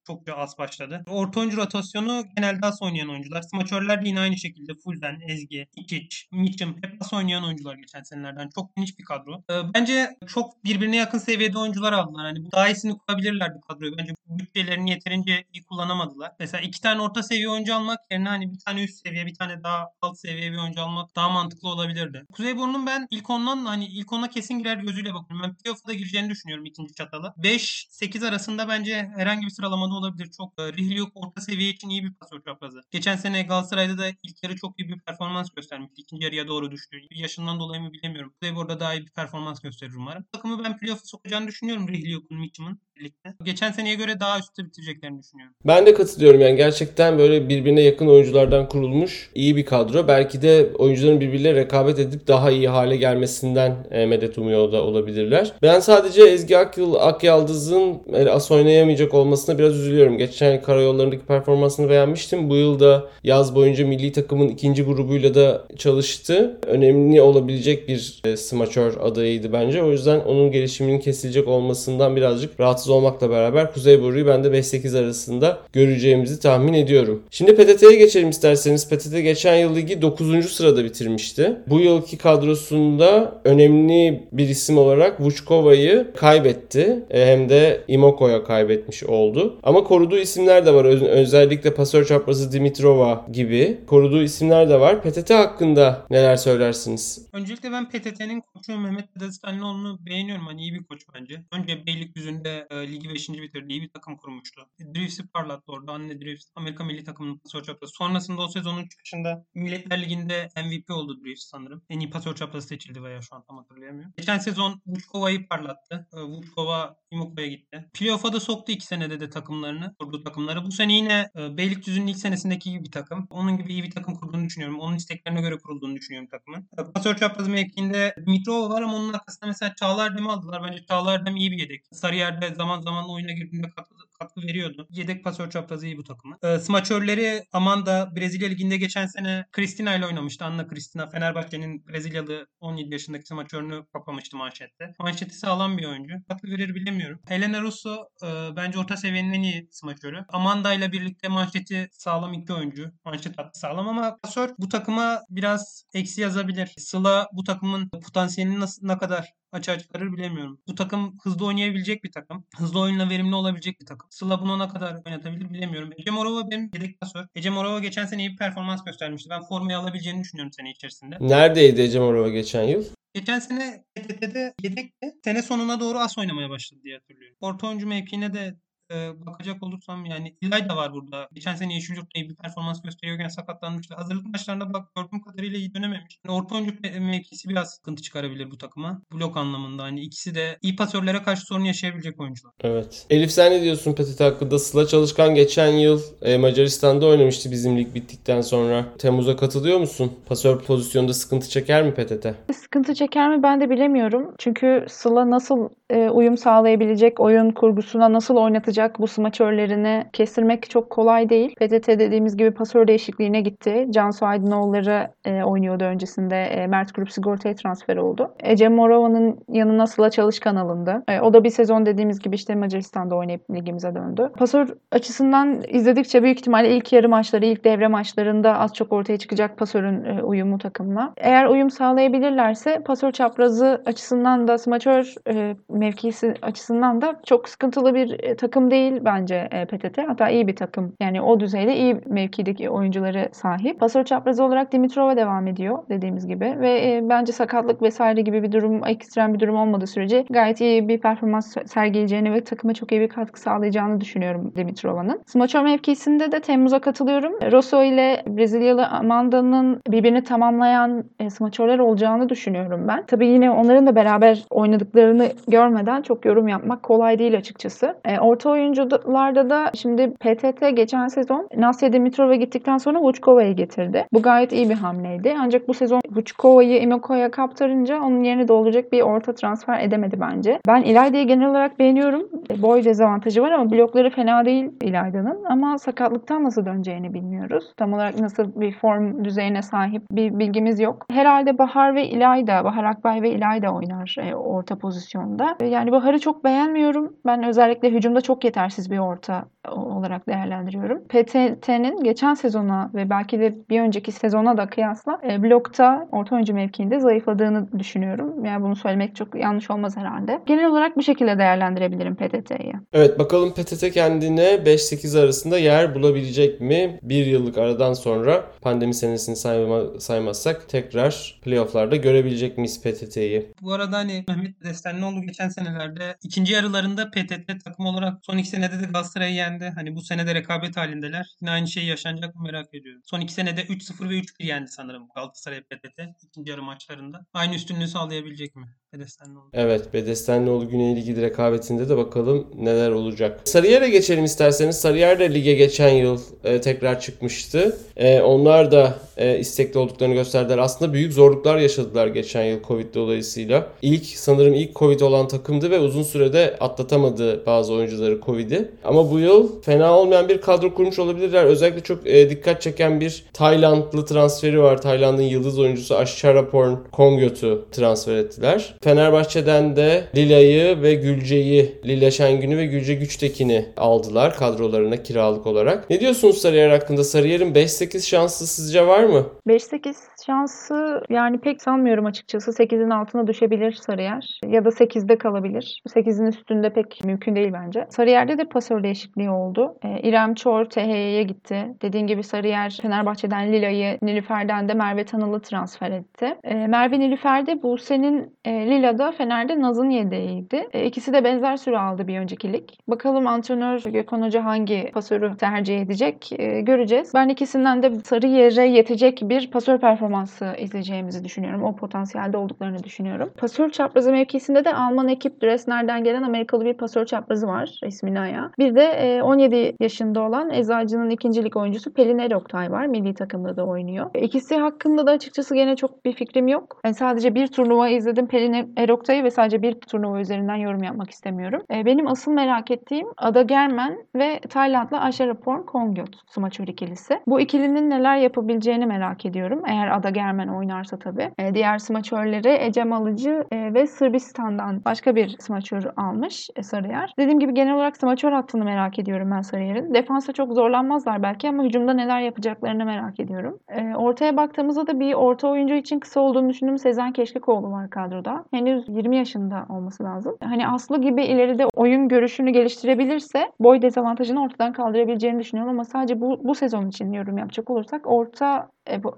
çok bir az başladı. Orta oyuncu rotasyonu genelde as oynayan oyuncular. Smaçörler de yine aynı şekilde Fulden, Ezgi, İkiç, Mitchum hep as oynayan oyuncular geçen senelerden. Çok geniş bir kadro. Ee, bence çok birbirine yakın seviyede oyuncular aldılar. Hani bu daha iyisini kurabilirlerdi kadroyu. Bence bütçelerini yeterince iyi kullanamadılar. Mesela iki tane orta seviye oyuncu almak yerine hani bir tane üst seviye bir tane daha alt seviye bir oyuncu almak daha mantıklı olabilirdi. Kuzeyburnu'nun ben ilk ondan hani ilk ona kesin girer gözüyle bakıyorum. Ben playoff'a da gireceğini düşünüyorum ikinci çatalı. 5-8 arasında bence herhangi bir sıralamada olabilir. Çok e, Rihliyok orta seviye için iyi bir pasör çaprazı. Geçen sene Galatasaray'da da ilk yarı çok iyi bir performans göstermişti. İkinci yarıya doğru düştü. Yaşından dolayı mı bilemiyorum. Kuzeyburnu'da daha iyi bir performans gösterir umarım. Takımı ben playoff'a sokacağını düşünüyorum Rihliyok'un, Mitchum'un birlikte. Geçen seneye göre daha üstte bitireceklerini düşünüyorum.
Ben de katılıyorum yani gerçekten böyle birbirine yakın oyunculardan kurulmuş iyi bir kadro. Belki de oyuncuların birbirleriyle rekabet edip daha iyi hale gelmesinden e, medet umuyor da olabilirler. Ben sadece Ezgi Akyıl, Akyaldız'ın e, as oynayamayacak olmasına biraz üzülüyorum. Geçen karayollarındaki performansını beğenmiştim. Bu yıl da yaz boyunca milli takımın ikinci grubuyla da çalıştı. Önemli olabilecek bir e, smaçör adayıydı bence. O yüzden onun gelişiminin kesilecek olmasından birazcık rahatsız olmakla beraber Kuzey Boru'yu ben de 5-8 arasında göreceğimizi tahmin ediyorum. Şimdi PTT'ye geçelim isterseniz. PTT geçen yıl ligi 9. sırada bitirmişti. Bu yılki kadrosunda önemli bir isim olarak Vučkova'yı kaybetti. E, hem de Imoko'ya kaybetmiş oldu. Ama koruduğu isimler de var. Özellikle pasör çaprazı Dimitrova gibi koruduğu isimler de var. PTT hakkında neler söylersiniz?
Öncelikle ben PTT'nin koçu Mehmet Dadastanlıoğlu'nu beğeniyorum. Hani iyi bir koç bence. Önce Beylikdüzü'nde e, ligi 5. bitirdi. İyi bir takım kurmuştu. Drivs'i parlattı orada. Anne Drivs Amerika milli takımının pasör çaprazı. Sonrasında o sezonun çıkışında Milletler Ligi'nde MVP oldu Drivs sanırım. En iyi pasör çaprazı seçildi veya şu an tam hatırlayamıyorum. Geçen sezon Vučkova'yı parlattı. E, Vučkova Imoko'ya gitti. Playoff'a da soktu iki senede de takımlarını, kurduğu takımları. Bu sene yine e, Beylikdüzü'nün ilk senesindeki gibi bir takım. Onun gibi iyi bir takım kurduğunu düşünüyorum. Onun isteklerine göre kurulduğunu düşünüyorum takımın. E, pasör çaprazı mevkiinde Mitrova var ama onun arkasında mesela Çağlar Dem'i aldılar. Bence Çağlar Dem iyi bir yedek. Sarıyer'de zaman zaman oyuna girdiğinde katkı, katkı veriyordu. Yedek pasör çaprazı iyi bu takımı. E, smaçörleri Amanda Brezilya Ligi'nde geçen sene Cristina ile oynamıştı. Anna Cristina Fenerbahçe'nin Brezilyalı 17 yaşındaki smaçörünü kapamıştı manşette. Manşeti sağlam bir oyuncu. Katkı verir bilemiyorum. Helena Russo e, bence orta seviyenin en iyi smaçörü. Amanda ile birlikte manşeti sağlam iki oyuncu. Manşet hattı sağlam ama pasör bu takıma biraz eksi yazabilir. Sıla bu takımın potansiyelini nasıl, ne kadar açığa çıkarır bilemiyorum. Bu takım hızlı oynayabilecek bir takım. Hızlı oyunla verimli olabilecek bir takım. Sıla bunu ne kadar oynatabilir bilemiyorum. Ece Morova benim yedek pasör. Ece Morova geçen sene iyi bir performans göstermişti. Ben formayı alabileceğini düşünüyorum sene içerisinde.
Neredeydi Ece Morova geçen yıl?
Geçen sene PTT'de yedekti. Sene sonuna doğru as oynamaya başladı diye hatırlıyorum. Orta oyuncu mevkiine de e, bakacak olursam yani İlay da var burada. Geçen sene Yeşilyurt'ta iyi bir performans gösteriyorken sakatlanmıştı. Hazırlık maçlarında bak gördüğüm kadarıyla iyi dönememiş. Yani orta oyuncu mevkisi biraz sıkıntı çıkarabilir bu takıma. Blok anlamında hani ikisi de iyi pasörlere karşı sorun yaşayabilecek oyuncular.
Evet. Elif sen ne diyorsun PTT hakkında? Sıla Çalışkan geçen yıl e, Macaristan'da oynamıştı bizim lig bittikten sonra. Temmuz'a katılıyor musun? Pasör pozisyonda sıkıntı çeker mi PTT?
Sıkıntı çeker mi ben de bilemiyorum. Çünkü Sıla nasıl e, uyum sağlayabilecek, oyun kurgusuna nasıl oynatacak oynayacak bu smaçörlerini kestirmek çok kolay değil. PTT dediğimiz gibi pasör değişikliğine gitti. Cansu Aydınoğulları e, oynuyordu öncesinde. E, Mert Grup Sigorta'ya transfer oldu. Ece Morova'nın yanına Sıla Çalışkan alındı. E, o da bir sezon dediğimiz gibi işte Macaristan'da oynayıp ligimize döndü. Pasör açısından izledikçe büyük ihtimalle ilk yarı maçları, ilk devre maçlarında az çok ortaya çıkacak pasörün e, uyumu takımla. Eğer uyum sağlayabilirlerse pasör çaprazı açısından da smaçör e, mevkisi açısından da çok sıkıntılı bir e, takım değil bence e, PTT. Hatta iyi bir takım. Yani o düzeyde iyi mevkideki oyuncuları sahip. Pasör çaprazı olarak Dimitrova devam ediyor dediğimiz gibi ve e, bence sakatlık vesaire gibi bir durum, ekstrem bir durum olmadığı sürece gayet iyi bir performans sergileyeceğini ve takıma çok iyi bir katkı sağlayacağını düşünüyorum Dimitrova'nın. Smaçör mevkisinde de Temmuz'a katılıyorum. Rosso ile Brezilyalı Amanda'nın birbirini tamamlayan e, smaçörler olacağını düşünüyorum ben. Tabii yine onların da beraber oynadıklarını görmeden çok yorum yapmak kolay değil açıkçası. Orta oyuncularda da şimdi PTT geçen sezon Nasya Dimitrova gittikten sonra Vučkova'yı getirdi. Bu gayet iyi bir hamleydi. Ancak bu sezon Vučkova'yı Imoko'ya kaptırınca onun yerini dolduracak bir orta transfer edemedi bence. Ben İlayda'yı genel olarak beğeniyorum. Boy dezavantajı var ama blokları fena değil İlayda'nın. Ama sakatlıktan nasıl döneceğini bilmiyoruz. Tam olarak nasıl bir form düzeyine sahip bir bilgimiz yok. Herhalde Bahar ve İlayda, Bahar Akbay ve İlayda oynar e, orta pozisyonda. Yani Bahar'ı çok beğenmiyorum. Ben özellikle hücumda çok yetersiz bir orta olarak değerlendiriyorum. PTT'nin geçen sezona ve belki de bir önceki sezona da kıyasla e, blokta orta oyuncu mevkiinde zayıfladığını düşünüyorum. Yani bunu söylemek çok yanlış olmaz herhalde. Genel olarak bu şekilde değerlendirebilirim PTT'yi.
Evet bakalım PTT kendine 5-8 arasında yer bulabilecek mi? Bir yıllık aradan sonra pandemi senesini sayma, saymazsak tekrar playofflarda görebilecek miyiz PTT'yi?
Bu arada hani Mehmet Destenlioğlu geçen senelerde ikinci yarılarında PTT takım olarak son iki senede de Galatasaray'ı yendi. Hani bu senede rekabet halindeler. Yine aynı şey yaşanacak mı merak ediyorum. Son iki senede 3-0 ve 3-1 yendi sanırım Galatasaray PTT ikinci yarı maçlarında. Aynı üstünlüğü sağlayabilecek mi? Bedestenlioğlu.
Evet Bedestenlioğlu Güney Ligi rekabetinde de bakalım neler olacak. Sarıyer'e geçelim isterseniz. Sarıyer de lige geçen yıl e, tekrar çıkmıştı. E, onlar da e, istekli olduklarını gösterdiler. Aslında büyük zorluklar yaşadılar geçen yıl Covid dolayısıyla. İlk sanırım ilk Covid olan takımdı ve uzun sürede atlatamadı bazı oyuncuları Covid'i. Ama bu yıl fena olmayan bir kadro kurmuş olabilirler. Özellikle çok e, dikkat çeken bir Taylandlı transferi var. Tayland'ın yıldız oyuncusu Asharaporn Kongyot'u transfer ettiler. Fenerbahçe'den de Lila'yı ve Gülce'yi, Lila Şengün'ü ve Gülce Güçtekin'i aldılar kadrolarına kiralık olarak. Ne diyorsunuz Sarıyer hakkında? Sarıyer'in 5-8 şansı sizce var mı?
5-8 şansı yani pek sanmıyorum açıkçası. 8'in altına düşebilir Sarıyer. Ya da 8'de kalabilir. 8'in üstünde pek mümkün değil bence. Sarıyer'de de pasör değişikliği oldu. Ee, İrem Çor THY'ye gitti. Dediğin gibi Sarıyer Fenerbahçe'den Lila'yı, Nilüfer'den de Merve Tanıl'ı transfer etti. Ee, Merve Nilüfer de Buse'nin e, Lila'da Fener'de Naz'ın yedeğiydi. E, ikisi de benzer süre aldı bir önceki lig. Bakalım antrenör Gökhan Hoca hangi pasörü tercih edecek e, göreceğiz. Ben ikisinden de Sarıyer'e yetecek bir pasör performansı izleyeceğimizi düşünüyorum. O potansiyelde olduklarını düşünüyorum. Pasör çaprazı mevkisinde de Alman ekip Dresner'den gelen Amerikalı bir pasör çaprazı var. ismi Naya. Bir de e, 17 yaşında olan Eczacı'nın ikincilik oyuncusu Pelin Eroktay var. Milli takımda da oynuyor. İkisi hakkında da açıkçası gene çok bir fikrim yok. Yani sadece bir turnuva izledim Pelin Eroktay'ı ve sadece bir turnuva üzerinden yorum yapmak istemiyorum. E, benim asıl merak ettiğim Ada Germen ve Taylandlı Aşaraporn Kongyot smaçör ikilisi. Bu ikilinin neler yapabileceğini merak ediyorum. Eğer Ada Germen oynarsa tabii. E, diğer smaçörleri Ecem Alıcı e, ve Sırbistan'dan başka bir smaçör almış e, Sarıyer. Dediğim gibi genel olarak smaçör hattını merak ediyorum ben Sarıyer'in. Defansa çok zorlanmazlar belki ama hücumda neler yapacaklarını merak ediyorum. E, ortaya baktığımızda da bir orta oyuncu için kısa olduğunu düşündüğüm Sezen Keşkekoğlu var kadroda. Henüz 20 yaşında olması lazım. Hani Aslı gibi ileride oyun görüşünü geliştirebilirse boy dezavantajını ortadan kaldırabileceğini düşünüyorum ama sadece bu, bu sezon için yorum yapacak olursak orta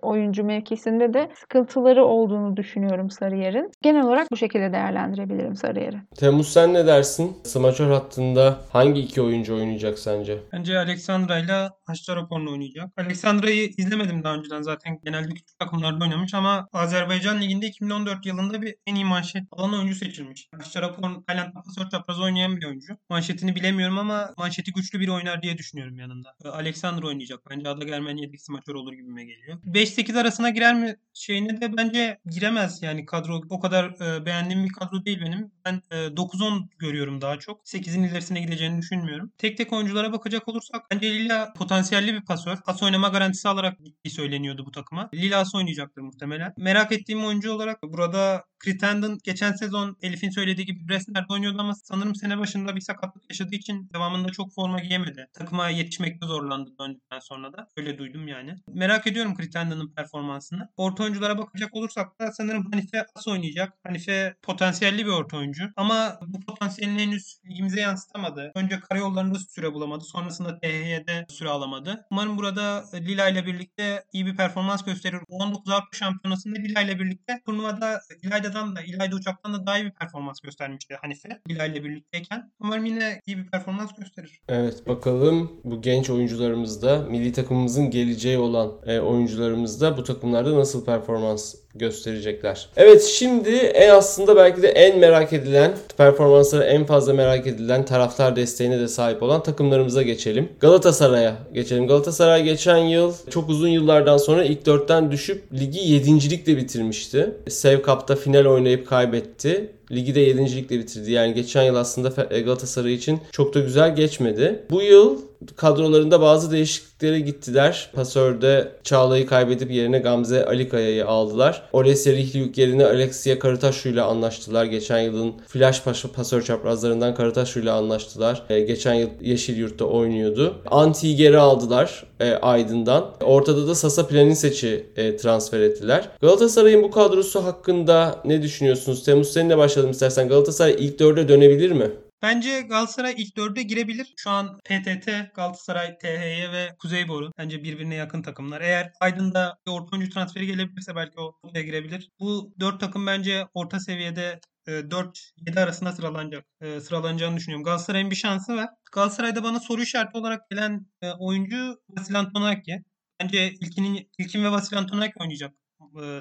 oyuncu mevkisinde de sıkıntıları olduğunu düşünüyorum Sarıyer'in. Genel olarak bu şekilde değerlendirebilirim Sarıyer'i.
Temmuz sen ne dersin? Smaçör hattında hangi iki oyuncu oynayacak sence?
Bence Alexandra ile Haşçarapor'la oynayacak. Alexandra'yı izlemedim daha önceden zaten. Genelde küçük takımlarda oynamış ama Azerbaycan Ligi'nde 2014 yılında bir en iyi manşet alan oyuncu seçilmiş. Haşçarapor Tayland'da pasör çapraz oynayan bir oyuncu. Manşetini bilemiyorum ama manşeti güçlü bir oynar diye düşünüyorum yanında. Alexandra oynayacak. Bence Ada Germen yedek smaçör olur gibime geliyor. 5-8 arasına girer mi şeyine de bence giremez yani kadro o kadar e, beğendiğim bir kadro değil benim. Ben e, 9-10 görüyorum daha çok. 8'in ilerisine gideceğini düşünmüyorum. Tek tek oyunculara bakacak olursak bence Lila potansiyelli bir pasör. Pas oynama garantisi alarak gittiği söyleniyordu bu takıma. Lila'sı oynayacaktır muhtemelen. Merak ettiğim oyuncu olarak burada Crittenden geçen sezon Elif'in söylediği gibi Bresner'de oynuyordu ama sanırım sene başında bir sakatlık yaşadığı için devamında çok forma giyemedi. Takıma yetişmekte zorlandı döndükten sonra da. Öyle duydum yani. Merak ediyorum Crittenden'ın performansını. Orta oyunculara bakacak olursak da sanırım Hanife az oynayacak. Hanife potansiyelli bir orta oyuncu. Ama bu potansiyelini henüz ligimize yansıtamadı. Önce karayollarında süre bulamadı. Sonrasında THY'de süre alamadı. Umarım burada Lila ile birlikte iyi bir performans gösterir. 19 Avrupa Şampiyonası'nda Lila ile birlikte turnuvada İlayda'dan da İlayda Uçak'tan da daha iyi bir performans göstermişti Hanife. Lila ile birlikteyken. Umarım yine iyi bir performans gösterir.
Evet bakalım bu genç oyuncularımızda milli takımımızın geleceği olan e, oyuncularımızda bu takımlarda nasıl performans gösterecekler. Evet şimdi en aslında belki de en merak edilen performansları en fazla merak edilen taraftar desteğine de sahip olan takımlarımıza geçelim. Galatasaray'a geçelim. Galatasaray geçen yıl çok uzun yıllardan sonra ilk dörtten düşüp ligi yedincilikle bitirmişti. Sev Cup'ta final oynayıp kaybetti. Ligi de 7. ligle bitirdi. Yani geçen yıl aslında Galatasaray için çok da güzel geçmedi. Bu yıl kadrolarında bazı değişikliklere gittiler. Pasörde Çağla'yı kaybedip yerine Gamze Alikaya'yı aldılar. Olesya Rihliuk yerine Alexia Karataşu ile anlaştılar. Geçen yılın flash pasör çaprazlarından Karataşu ile anlaştılar. Ee, geçen yıl Yeşil Yurt'ta oynuyordu. Anti'yi geri aldılar e, Aydın'dan. Ortada da Sasa Planisec'i e, transfer ettiler. Galatasaray'ın bu kadrosu hakkında ne düşünüyorsunuz? Temmuz seninle başlayalım istersen. Galatasaray ilk dörde dönebilir mi?
Bence Galatasaray ilk dörde girebilir. Şu an PTT, Galatasaray, THY ve Kuzeyboru bence birbirine yakın takımlar. Eğer Aydın'da bir orta oyuncu transferi gelebilirse belki o oraya girebilir. Bu dört takım bence orta seviyede 4-7 arasında sıralanacak. Sıralanacağını düşünüyorum. Galatasaray'ın bir şansı var. Galatasaray'da bana soru işareti olarak gelen oyuncu Vasil Antonaki. Bence İlkin'in, İlkin ve Vasil Antonaki oynayacak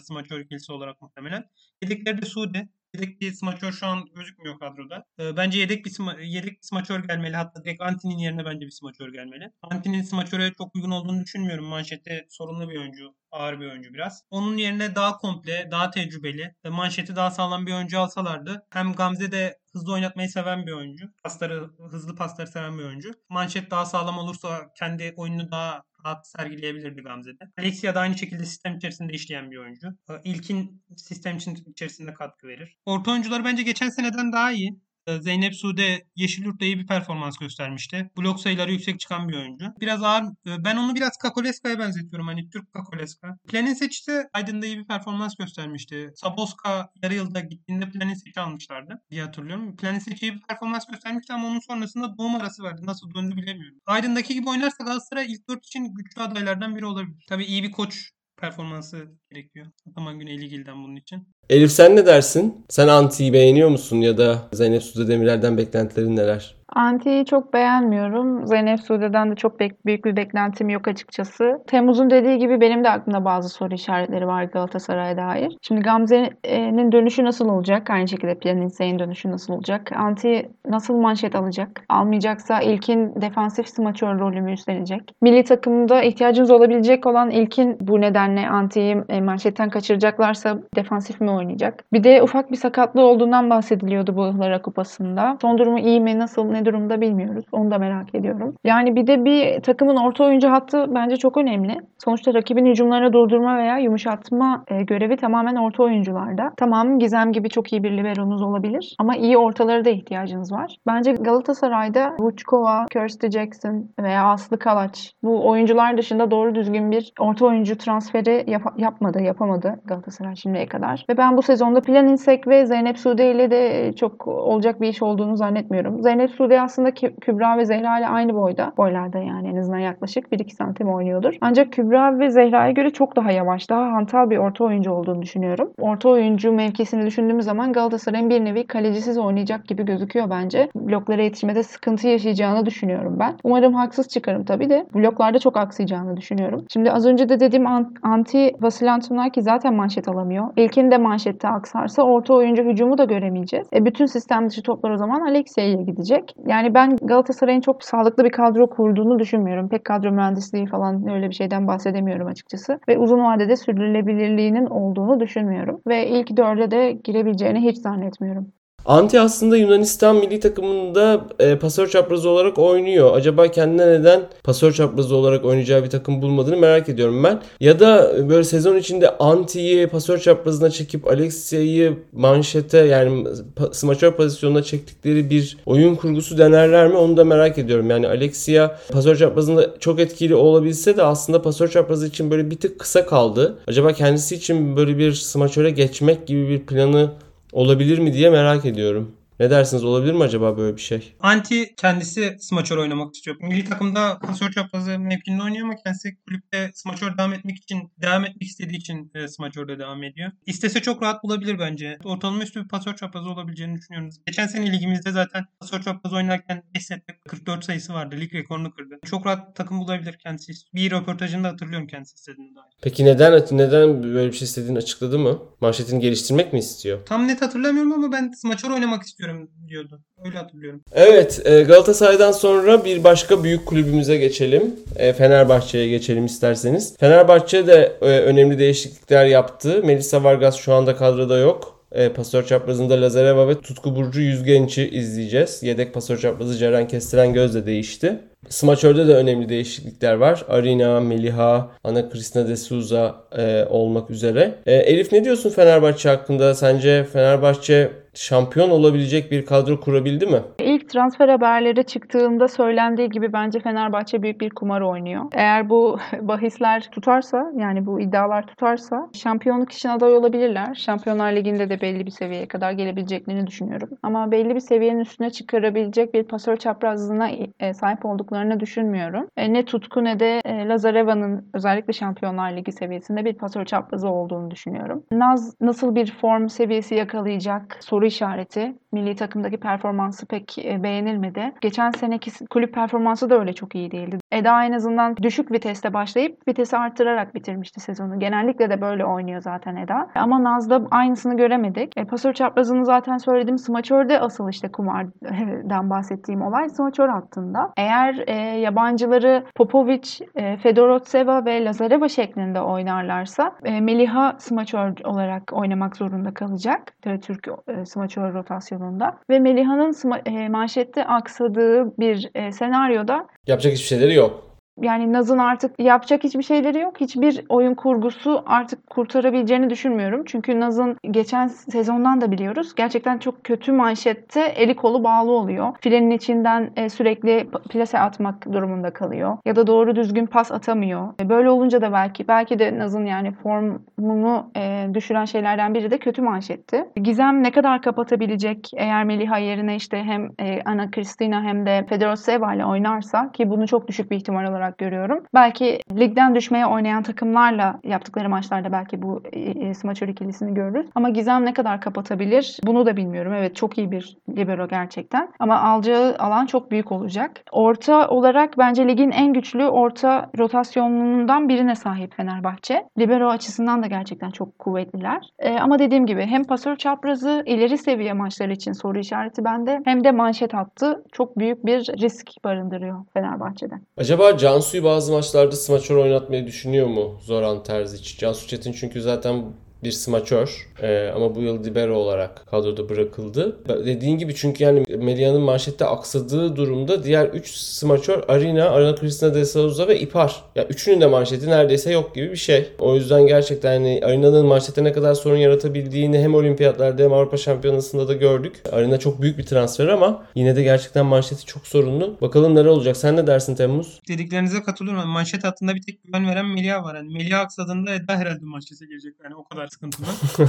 smaçör ikilisi olarak muhtemelen. Yedekleri de Sude. Yedek bir smaçör şu an gözükmüyor kadroda. E, bence yedek bir sma- yedek bir smaçör gelmeli. Hatta direkt Antin'in yerine bence bir smaçör gelmeli. Antin'in smaçöre çok uygun olduğunu düşünmüyorum. Manşette sorunlu bir oyuncu. Ağır bir oyuncu biraz. Onun yerine daha komple, daha tecrübeli, manşeti daha sağlam bir oyuncu alsalardı. Hem Gamze de hızlı oynatmayı seven bir oyuncu. Pasları, hızlı pasları seven bir oyuncu. Manşet daha sağlam olursa kendi oyununu daha rahat sergileyebilirdi Gamze'de. Alexia da aynı şekilde sistem içerisinde işleyen bir oyuncu. İlkin sistem içerisinde katkı verir. Orta oyuncuları bence geçen seneden daha iyi. Ee, Zeynep Sude Yeşilyurt'ta iyi bir performans göstermişti. Blok sayıları yüksek çıkan bir oyuncu. Biraz ağır. E, ben onu biraz Kakoleska'ya benzetiyorum. Hani Türk Kakoleska. Planin seçti Aydın'da iyi bir performans göstermişti. Saboska yarı yılda gittiğinde Planin seçi almışlardı diye hatırlıyorum. Planin seçi iyi bir performans göstermişti ama onun sonrasında doğum arası verdi. Nasıl döndü bilemiyorum. Aydın'daki gibi oynarsa Galatasaray ilk 4 için güçlü adaylardan biri olabilir. Tabii iyi bir koç performansı gerekiyor. Ataman Güneyligil'den bunun için.
Elif sen ne dersin? Sen Anti'yi beğeniyor musun ya da Zeynep Sude Demirel'den beklentilerin neler?
Anti'yi çok beğenmiyorum. Zeynep Sude'den de çok büyük bir beklentim yok açıkçası. Temmuz'un dediği gibi benim de aklımda bazı soru işaretleri var Galatasaray'a dair. Şimdi Gamze'nin dönüşü nasıl olacak? Aynı şekilde Planinse'nin dönüşü nasıl olacak? Anti nasıl manşet alacak? Almayacaksa ilkin defansif smaçör rolü mü üstlenecek? Milli takımda ihtiyacımız olabilecek olan ilkin bu nedenle Anti'yi e, manşetten kaçıracaklarsa defansif mi oynayacak? Bir de ufak bir sakatlığı olduğundan bahsediliyordu bu Ihlara Kupası'nda. Son durumu iyi mi? Nasıl? Ne durumda bilmiyoruz. Onu da merak ediyorum. Yani bir de bir takımın orta oyuncu hattı bence çok önemli. Sonuçta rakibin hücumlarını durdurma veya yumuşatma e, görevi tamamen orta oyuncularda. Tamam Gizem gibi çok iyi bir liberonuz olabilir ama iyi ortaları da ihtiyacınız var. Bence Galatasaray'da Vučkova, Kirsty Jackson veya Aslı Kalaç bu oyuncular dışında doğru düzgün bir orta oyuncu transferi yap- yapmadı, yapamadı Galatasaray şimdiye kadar. Ve ben bu sezonda Planinsek ve Zeynep Sude ile de çok olacak bir iş olduğunu zannetmiyorum. Zeynep Sude aslında Kübra ve Zehra ile aynı boyda. Boylarda yani en azından yaklaşık 1-2 santim oynuyordur. Ancak Kübra ve Zehra'ya göre çok daha yavaş, daha hantal bir orta oyuncu olduğunu düşünüyorum. Orta oyuncu mevkisini düşündüğümüz zaman Galatasaray'ın bir nevi kalecisiz oynayacak gibi gözüküyor bence. Bloklara yetişmede sıkıntı yaşayacağını düşünüyorum ben. Umarım haksız çıkarım tabii de bloklarda çok aksayacağını düşünüyorum. Şimdi az önce de dediğim anti Vasil Antonaki zaten manşet alamıyor. İlkin de manşette aksarsa orta oyuncu hücumu da göremeyeceğiz. E bütün sistem dışı toplar o zaman Alexia'ya gidecek. Yani ben Galatasaray'ın çok sağlıklı bir kadro kurduğunu düşünmüyorum. Pek kadro mühendisliği falan öyle bir şeyden bahsedemiyorum açıkçası. Ve uzun vadede sürdürülebilirliğinin olduğunu düşünmüyorum. Ve ilk dörde de girebileceğini hiç zannetmiyorum.
Anti aslında Yunanistan milli takımında e, pasör çaprazı olarak oynuyor. Acaba kendine neden pasör çaprazı olarak oynayacağı bir takım bulmadığını merak ediyorum ben. Ya da böyle sezon içinde Anti'yi pasör çaprazına çekip Alexia'yı manşete yani smaçör pozisyonuna çektikleri bir oyun kurgusu denerler mi onu da merak ediyorum. Yani Alexia pasör çaprazında çok etkili olabilse de aslında pasör çaprazı için böyle bir tık kısa kaldı. Acaba kendisi için böyle bir smaçöre geçmek gibi bir planı olabilir mi diye merak ediyorum. Ne dersiniz olabilir mi acaba böyle bir şey?
Anti kendisi smaçör oynamak istiyor. Milli takımda pasör çaprazı mevkinde oynuyor ama kendisi kulüpte smaçör devam etmek için devam etmek istediği için e, smaçörde devam ediyor. İstese çok rahat bulabilir bence. Ortalama üstü bir pasör çaprazı olabileceğini düşünüyorum. Geçen sene ligimizde zaten pasör çaprazı oynarken 5 sette 44 sayısı vardı. Lig rekorunu kırdı. Çok rahat takım bulabilir kendisi. Bir röportajında hatırlıyorum kendisi istediğini dair.
Peki neden neden böyle bir şey istediğini açıkladı mı? Manşetini geliştirmek mi istiyor?
Tam net hatırlamıyorum ama ben smaçör oynamak istiyorum diyordu. Öyle hatırlıyorum.
Evet e, Galatasaray'dan sonra bir başka büyük kulübümüze geçelim. E, Fenerbahçe'ye geçelim isterseniz. Fenerbahçe de e, önemli değişiklikler yaptı. Melisa Vargas şu anda kadroda yok. E, pasör çaprazında Lazareva ve Tutku Burcu Yüzgenç'i izleyeceğiz. Yedek pasör çaprazı Ceren Kestiren Göz de değişti. Smaçör'de de önemli değişiklikler var. Arina, Meliha, Ana Cristina de Souza e, olmak üzere. E, Elif ne diyorsun Fenerbahçe hakkında? Sence Fenerbahçe şampiyon olabilecek bir kadro kurabildi mi?
İlk transfer haberleri çıktığında söylendiği gibi bence Fenerbahçe büyük bir kumar oynuyor. Eğer bu bahisler tutarsa yani bu iddialar tutarsa şampiyonluk için aday olabilirler. Şampiyonlar Ligi'nde de belli bir seviyeye kadar gelebileceklerini düşünüyorum. Ama belli bir seviyenin üstüne çıkarabilecek bir pasör çaprazlığına e, sahip olduklarını düşünmüyorum. E, ne Tutku ne de e, Lazareva'nın özellikle Şampiyonlar Ligi seviyesinde bir pasör çaprazı olduğunu düşünüyorum. Naz nasıl bir form seviyesi yakalayacak soru işareti. Milli takımdaki performansı pek beğenilmedi. Geçen seneki kulüp performansı da öyle çok iyi değildi. Eda en azından düşük viteste başlayıp vitesi arttırarak bitirmişti sezonu. Genellikle de böyle oynuyor zaten Eda. Ama Naz'da aynısını göremedik. E, pasör çaprazını zaten söyledim. Smaçör'de asıl işte kumardan bahsettiğim olay smaçör hattında. Eğer e, yabancıları Popovic, e, Fedorotseva ve Lazareva şeklinde oynarlarsa e, Meliha smaçör olarak oynamak zorunda kalacak. Türk e, smaçör rotasyonunda. Ve Meliha'nın e, manşette aksadığı bir e, senaryoda
Yapacak hiçbir şeyleri yok.
Yani Naz'ın artık yapacak hiçbir şeyleri yok. Hiçbir oyun kurgusu artık kurtarabileceğini düşünmüyorum. Çünkü Naz'ın geçen sezondan da biliyoruz. Gerçekten çok kötü manşette eli kolu bağlı oluyor. Filenin içinden e, sürekli plase atmak durumunda kalıyor. Ya da doğru düzgün pas atamıyor. E, böyle olunca da belki belki de Naz'ın yani formunu e, düşüren şeylerden biri de kötü manşetti. Gizem ne kadar kapatabilecek eğer Meliha yerine işte hem Ana Kristina hem de Fedoroseva ile oynarsa ki bunu çok düşük bir ihtimal olarak olarak görüyorum. Belki ligden düşmeye oynayan takımlarla yaptıkları maçlarda belki bu e, e, smaçör ikilisini görürüz. Ama Gizem ne kadar kapatabilir bunu da bilmiyorum. Evet çok iyi bir libero gerçekten. Ama alacağı alan çok büyük olacak. Orta olarak bence ligin en güçlü orta rotasyonundan birine sahip Fenerbahçe. Libero açısından da gerçekten çok kuvvetliler. Ee, ama dediğim gibi hem pasör çaprazı ileri seviye maçlar için soru işareti bende hem de manşet hattı çok büyük bir risk barındırıyor Fenerbahçe'de.
Acaba Can Cansu'yu bazı maçlarda smaçör oynatmayı düşünüyor mu Zoran Terzic? Cansu Çetin çünkü zaten bir smaçör ee, ama bu yıl libero olarak kadroda bırakıldı. Dediğin gibi çünkü yani Melia'nın manşette aksadığı durumda diğer 3 smaçör Arina, Arina Cristina de Souza ve İpar. Yani üçünün de manşeti neredeyse yok gibi bir şey. O yüzden gerçekten hani Arina'nın manşette ne kadar sorun yaratabildiğini hem olimpiyatlarda hem Avrupa Şampiyonası'nda da gördük. Arina çok büyük bir transfer ama yine de gerçekten manşeti çok sorunlu. Bakalım neler olacak. Sen ne dersin Temmuz?
Dediklerinize katılıyorum. Manşet hattında bir tek güven veren Melia var. Yani Melia aksadığında Eda herhalde manşete girecek. Yani o kadar sıkıntılı.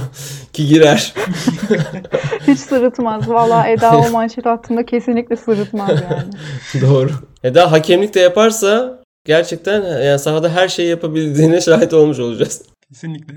Ki girer.
Hiç sırıtmaz. Valla Eda o manşet hattında kesinlikle sırıtmaz yani.
Doğru. Eda hakemlik de yaparsa gerçekten yani sahada her şeyi yapabildiğine şahit olmuş olacağız.
Kesinlikle.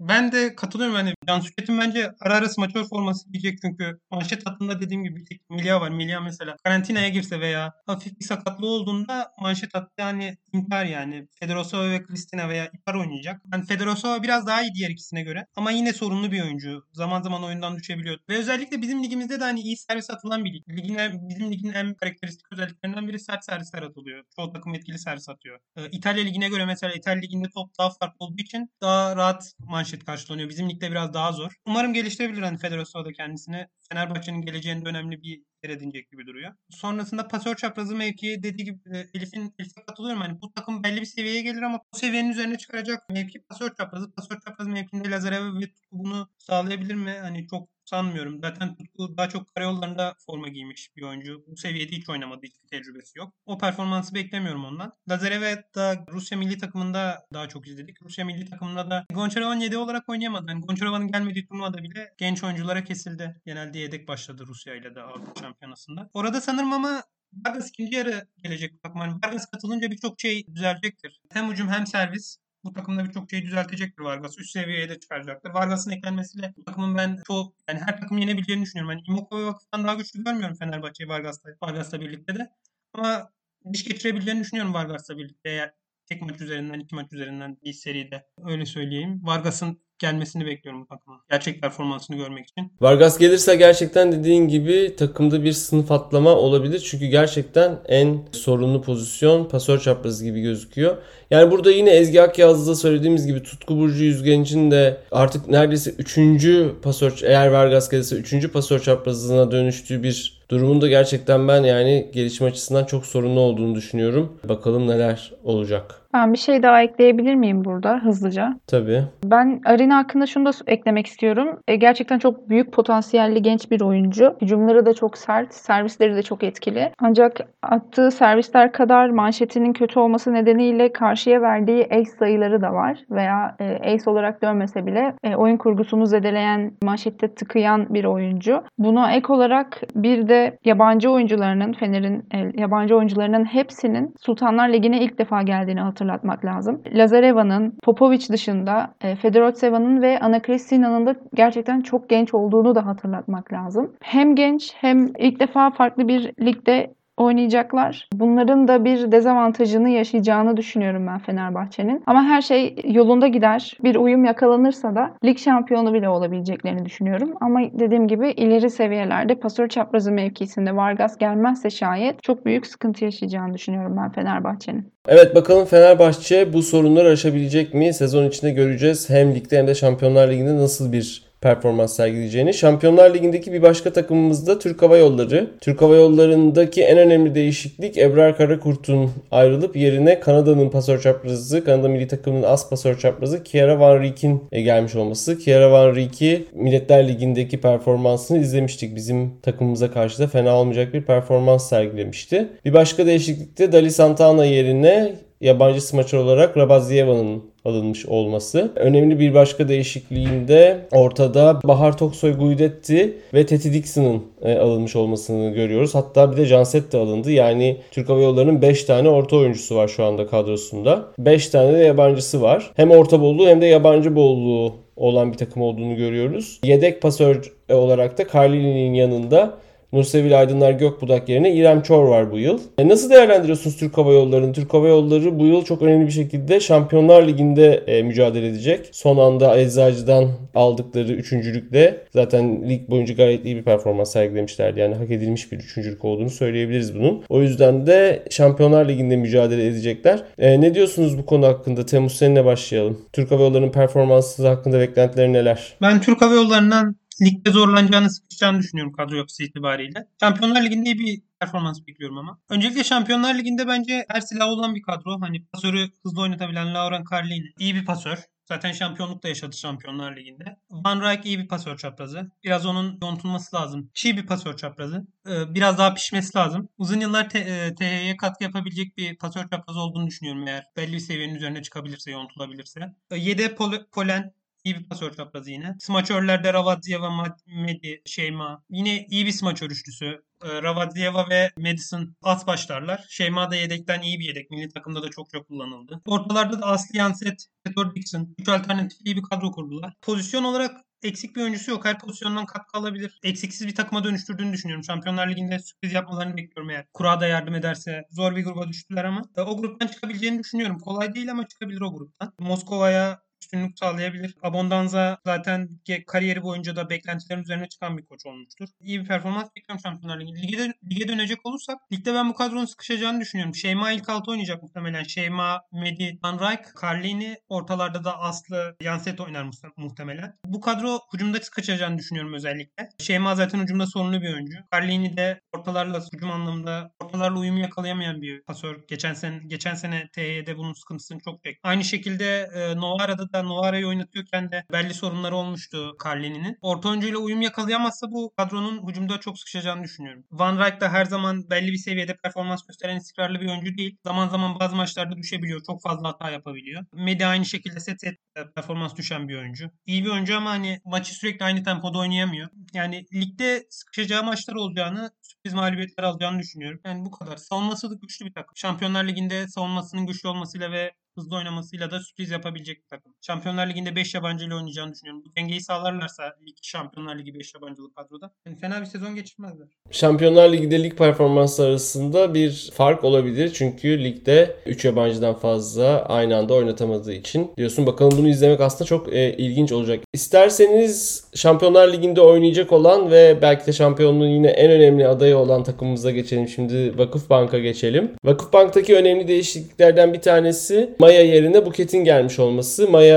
Ben de katılıyorum. Yani Cansu Çetin bence ara ara smaçör forması giyecek çünkü manşet hattında dediğim gibi bir tek Milya var. Milya mesela karantinaya girse veya hafif bir sakatlığı olduğunda manşet hattı yani İmpar yani. Fedorosova ve Kristina veya İpar oynayacak. Yani Fedorosova biraz daha iyi diğer ikisine göre. Ama yine sorunlu bir oyuncu. Zaman zaman oyundan düşebiliyor. Ve özellikle bizim ligimizde de hani iyi servis atılan bir lig. Ligin, bizim ligin en karakteristik özelliklerinden biri sert servisler atılıyor. Çoğu takım etkili servis atıyor. Ee, İtalya ligine göre mesela İtalya liginde top daha farklı olduğu için daha rahat manşet karşılanıyor. Bizim ligde biraz daha zor. Umarım geliştirebilir hani Fedorosova da kendisini. Fenerbahçe'nin geleceğinde önemli bir yer edinecek gibi duruyor. Sonrasında pasör çaprazı mevki dediği gibi e, Elif'in Elif'e katılıyorum. Hani bu takım belli bir seviyeye gelir ama bu seviyenin üzerine çıkaracak mevki pasör çaprazı. Pasör çaprazı mevkinde Lazarev ve bunu sağlayabilir mi? Hani çok sanmıyorum. Zaten Tutku daha çok karayollarında forma giymiş bir oyuncu. Bu seviyede hiç oynamadı. Hiçbir tecrübesi yok. O performansı beklemiyorum ondan. Lazarev'e da Rusya milli takımında daha çok izledik. Rusya milli takımında da Gonçarovan 7 olarak oynayamadı. Yani Gonçarova'nın gelmediği turnuvada bile genç oyunculara kesildi. Genelde yedek başladı Rusya ile de Avrupa Şampiyonası'nda. Orada sanırım ama Vargas ikinci yarı gelecek bakman. Vargas katılınca birçok şey düzelecektir. Hem hücum hem servis bu takımda birçok şeyi düzeltecektir Vargas. Üst seviyeye de çıkaracaktır. Vargas'ın eklenmesiyle bu takımın ben çok yani her takım yenebileceğini düşünüyorum. Yani Imoko'yu vakıftan daha güçlü görmüyorum Fenerbahçe'yi Vargas'la, Vargas'la birlikte de. Ama diş geçirebileceğini düşünüyorum Vargas'la birlikte. Eğer tek maç üzerinden, iki maç üzerinden bir seride. Öyle söyleyeyim. Vargas'ın gelmesini bekliyorum takıma. Gerçek performansını görmek için.
Vargas gelirse gerçekten dediğin gibi takımda bir sınıf atlama olabilir. Çünkü gerçekten en sorunlu pozisyon pasör çaprazı gibi gözüküyor. Yani burada yine Ezgi Akyaz'da söylediğimiz gibi Tutku Burcu Yüzgenç'in de artık neredeyse 3. pasör eğer Vargas gelirse 3. pasör çaprazına dönüştüğü bir durumunda gerçekten ben yani gelişme açısından çok sorunlu olduğunu düşünüyorum. Bakalım neler olacak.
Ben bir şey daha ekleyebilir miyim burada hızlıca?
Tabii.
Ben Arina hakkında şunu da eklemek istiyorum. E, gerçekten çok büyük potansiyelli genç bir oyuncu. Hücumları da çok sert, servisleri de çok etkili. Ancak attığı servisler kadar manşetinin kötü olması nedeniyle karşıya verdiği ace sayıları da var. Veya e, ace olarak dönmese bile e, oyun kurgusunu zedeleyen, manşette tıkayan bir oyuncu. Buna ek olarak bir de yabancı oyuncularının, Fener'in e, yabancı oyuncularının hepsinin Sultanlar Ligi'ne ilk defa geldiğini hatırlatmak lazım. Lazareva'nın, Popovic dışında e, Fedorovseva'nın ve Ana Kristina'nın da gerçekten çok genç olduğunu da hatırlatmak lazım. Hem genç hem ilk defa farklı bir ligde oynayacaklar. Bunların da bir dezavantajını yaşayacağını düşünüyorum ben Fenerbahçe'nin. Ama her şey yolunda gider. Bir uyum yakalanırsa da lig şampiyonu bile olabileceklerini düşünüyorum. Ama dediğim gibi ileri seviyelerde pasör çaprazı mevkisinde Vargas gelmezse şayet çok büyük sıkıntı yaşayacağını düşünüyorum ben Fenerbahçe'nin.
Evet bakalım Fenerbahçe bu sorunları aşabilecek mi? Sezon içinde göreceğiz. Hem ligde hem de Şampiyonlar Ligi'nde nasıl bir performans sergileyeceğini. Şampiyonlar Ligi'ndeki bir başka takımımız da Türk Hava Yolları. Türk Hava Yolları'ndaki en önemli değişiklik Ebrar Karakurt'un ayrılıp yerine Kanada'nın pasör çaprazı, Kanada milli takımının as pasör çaprazı Kiara Van Riek'in e, gelmiş olması. Kiara Van Riek'i Milletler Ligi'ndeki performansını izlemiştik. Bizim takımımıza karşı da fena olmayacak bir performans sergilemişti. Bir başka değişiklik de Dali Santana yerine yabancı smaçör olarak Rabazieva'nın alınmış olması. Önemli bir başka değişikliğinde ortada Bahar Toksoy Guidetti ve Teti Dixon'ın e, alınmış olmasını görüyoruz. Hatta bir de Janset de alındı. Yani Türk Hava Yolları'nın 5 tane orta oyuncusu var şu anda kadrosunda. 5 tane de yabancısı var. Hem orta bolluğu hem de yabancı bolluğu olan bir takım olduğunu görüyoruz. Yedek pasör olarak da Carlini'nin yanında Nursevil Aydınlar Gökbudak yerine İrem Çor var bu yıl. E nasıl değerlendiriyorsunuz Türk Hava Yolları'nı? Türk Hava Yolları bu yıl çok önemli bir şekilde Şampiyonlar Ligi'nde e, mücadele edecek. Son anda Eczacı'dan aldıkları üçüncülükle zaten lig boyunca gayet iyi bir performans sergilemişlerdi. Yani hak edilmiş bir üçüncülük olduğunu söyleyebiliriz bunun. O yüzden de Şampiyonlar Ligi'nde mücadele edecekler. E, ne diyorsunuz bu konu hakkında? Temmuz seninle başlayalım. Türk Hava Yolları'nın performansı hakkında beklentileri neler?
Ben Türk Hava Yolları'ndan ligde zorlanacağını sıkışacağını düşünüyorum kadro yapısı itibariyle. Şampiyonlar Ligi'nde iyi bir performans bekliyorum ama. Öncelikle Şampiyonlar Ligi'nde bence her silah olan bir kadro. Hani pasörü hızlı oynatabilen Lauren Carlini iyi bir pasör. Zaten şampiyonluk da yaşadı Şampiyonlar Ligi'nde. Van Rijk iyi bir pasör çaprazı. Biraz onun yontulması lazım. Çiğ bir pasör çaprazı. Ee, biraz daha pişmesi lazım. Uzun yıllar TH'ye katkı yapabilecek bir pasör çaprazı olduğunu düşünüyorum eğer belli bir seviyenin üzerine çıkabilirse, yontulabilirse. Ee, Yede Polen İyi bir pasör çaprazı yine. Smaçörlerde Ravadzieva, Medi, Şeyma. Yine iyi bir smaçör üçlüsü. Ee, Ravadzieva ve Madison as başlarlar. Şeyma da yedekten iyi bir yedek. Milli takımda da çok çok kullanıldı. Ortalarda da Asli Yanset, Peter Dixon. Üç alternatif iyi bir kadro kurdular. Pozisyon olarak eksik bir oyuncusu yok. Her pozisyondan katkı alabilir. Eksiksiz bir takıma dönüştürdüğünü düşünüyorum. Şampiyonlar Ligi'nde kez yapmalarını bekliyorum eğer. Kura da yardım ederse. Zor bir gruba düştüler ama. E, o gruptan çıkabileceğini düşünüyorum. Kolay değil ama çıkabilir o gruptan. Moskova'ya üstünlük sağlayabilir. Abondanza zaten kariyeri boyunca da beklentilerin üzerine çıkan bir koç olmuştur. İyi bir performans bekliyorum Şampiyonlar Ligi. Lige, lige dönecek olursak ligde ben bu kadronun sıkışacağını düşünüyorum. Şeyma ilk altı oynayacak muhtemelen. Şeyma, Medi, Van Rijk, Carlini ortalarda da Aslı, Yanset oynar muhtemelen. Bu kadro hücumda sıkışacağını düşünüyorum özellikle. Şeyma zaten hücumda sorunlu bir oyuncu. Carlini de ortalarla hücum anlamında ortalarla uyumu yakalayamayan bir pasör. Geçen sene geçen sene TY'de bunun sıkıntısını çok çekti. Aynı şekilde e, Novara'da da Novara'yı oynatıyorken de belli sorunları olmuştu Carlini'nin. Orta oyuncuyla uyum yakalayamazsa bu kadronun hücumda çok sıkışacağını düşünüyorum. Van Rijk da her zaman belli bir seviyede performans gösteren istikrarlı bir oyuncu değil. Zaman zaman bazı maçlarda düşebiliyor. Çok fazla hata yapabiliyor. Medi aynı şekilde set set performans düşen bir oyuncu. İyi bir oyuncu ama hani maçı sürekli aynı tempoda oynayamıyor. Yani ligde sıkışacağı maçlar olacağını, sürpriz mağlubiyetler alacağını düşünüyorum. Yani bu kadar. Savunması da güçlü bir takım. Şampiyonlar Ligi'nde savunmasının güçlü olmasıyla ve hızlı oynamasıyla da sürpriz yapabilecek bir takım. Şampiyonlar Ligi'nde 5 yabancı ile oynayacağını düşünüyorum. Bu dengeyi sağlarlarsa lig Şampiyonlar Ligi 5 yabancılı kadroda yani fena bir sezon geçirmezler.
Şampiyonlar Ligi'de lig performansı arasında bir fark olabilir. Çünkü ligde 3 yabancıdan fazla aynı anda oynatamadığı için diyorsun. Bakalım bunu izlemek aslında çok e, ilginç olacak. İsterseniz Şampiyonlar Ligi'nde oynayacak olan ve belki de şampiyonluğun yine en önemli adayı olan takımımıza geçelim. Şimdi Vakıfbank'a geçelim. Vakıfbank'taki önemli değişikliklerden bir tanesi Maya yerine Buket'in gelmiş olması. Maya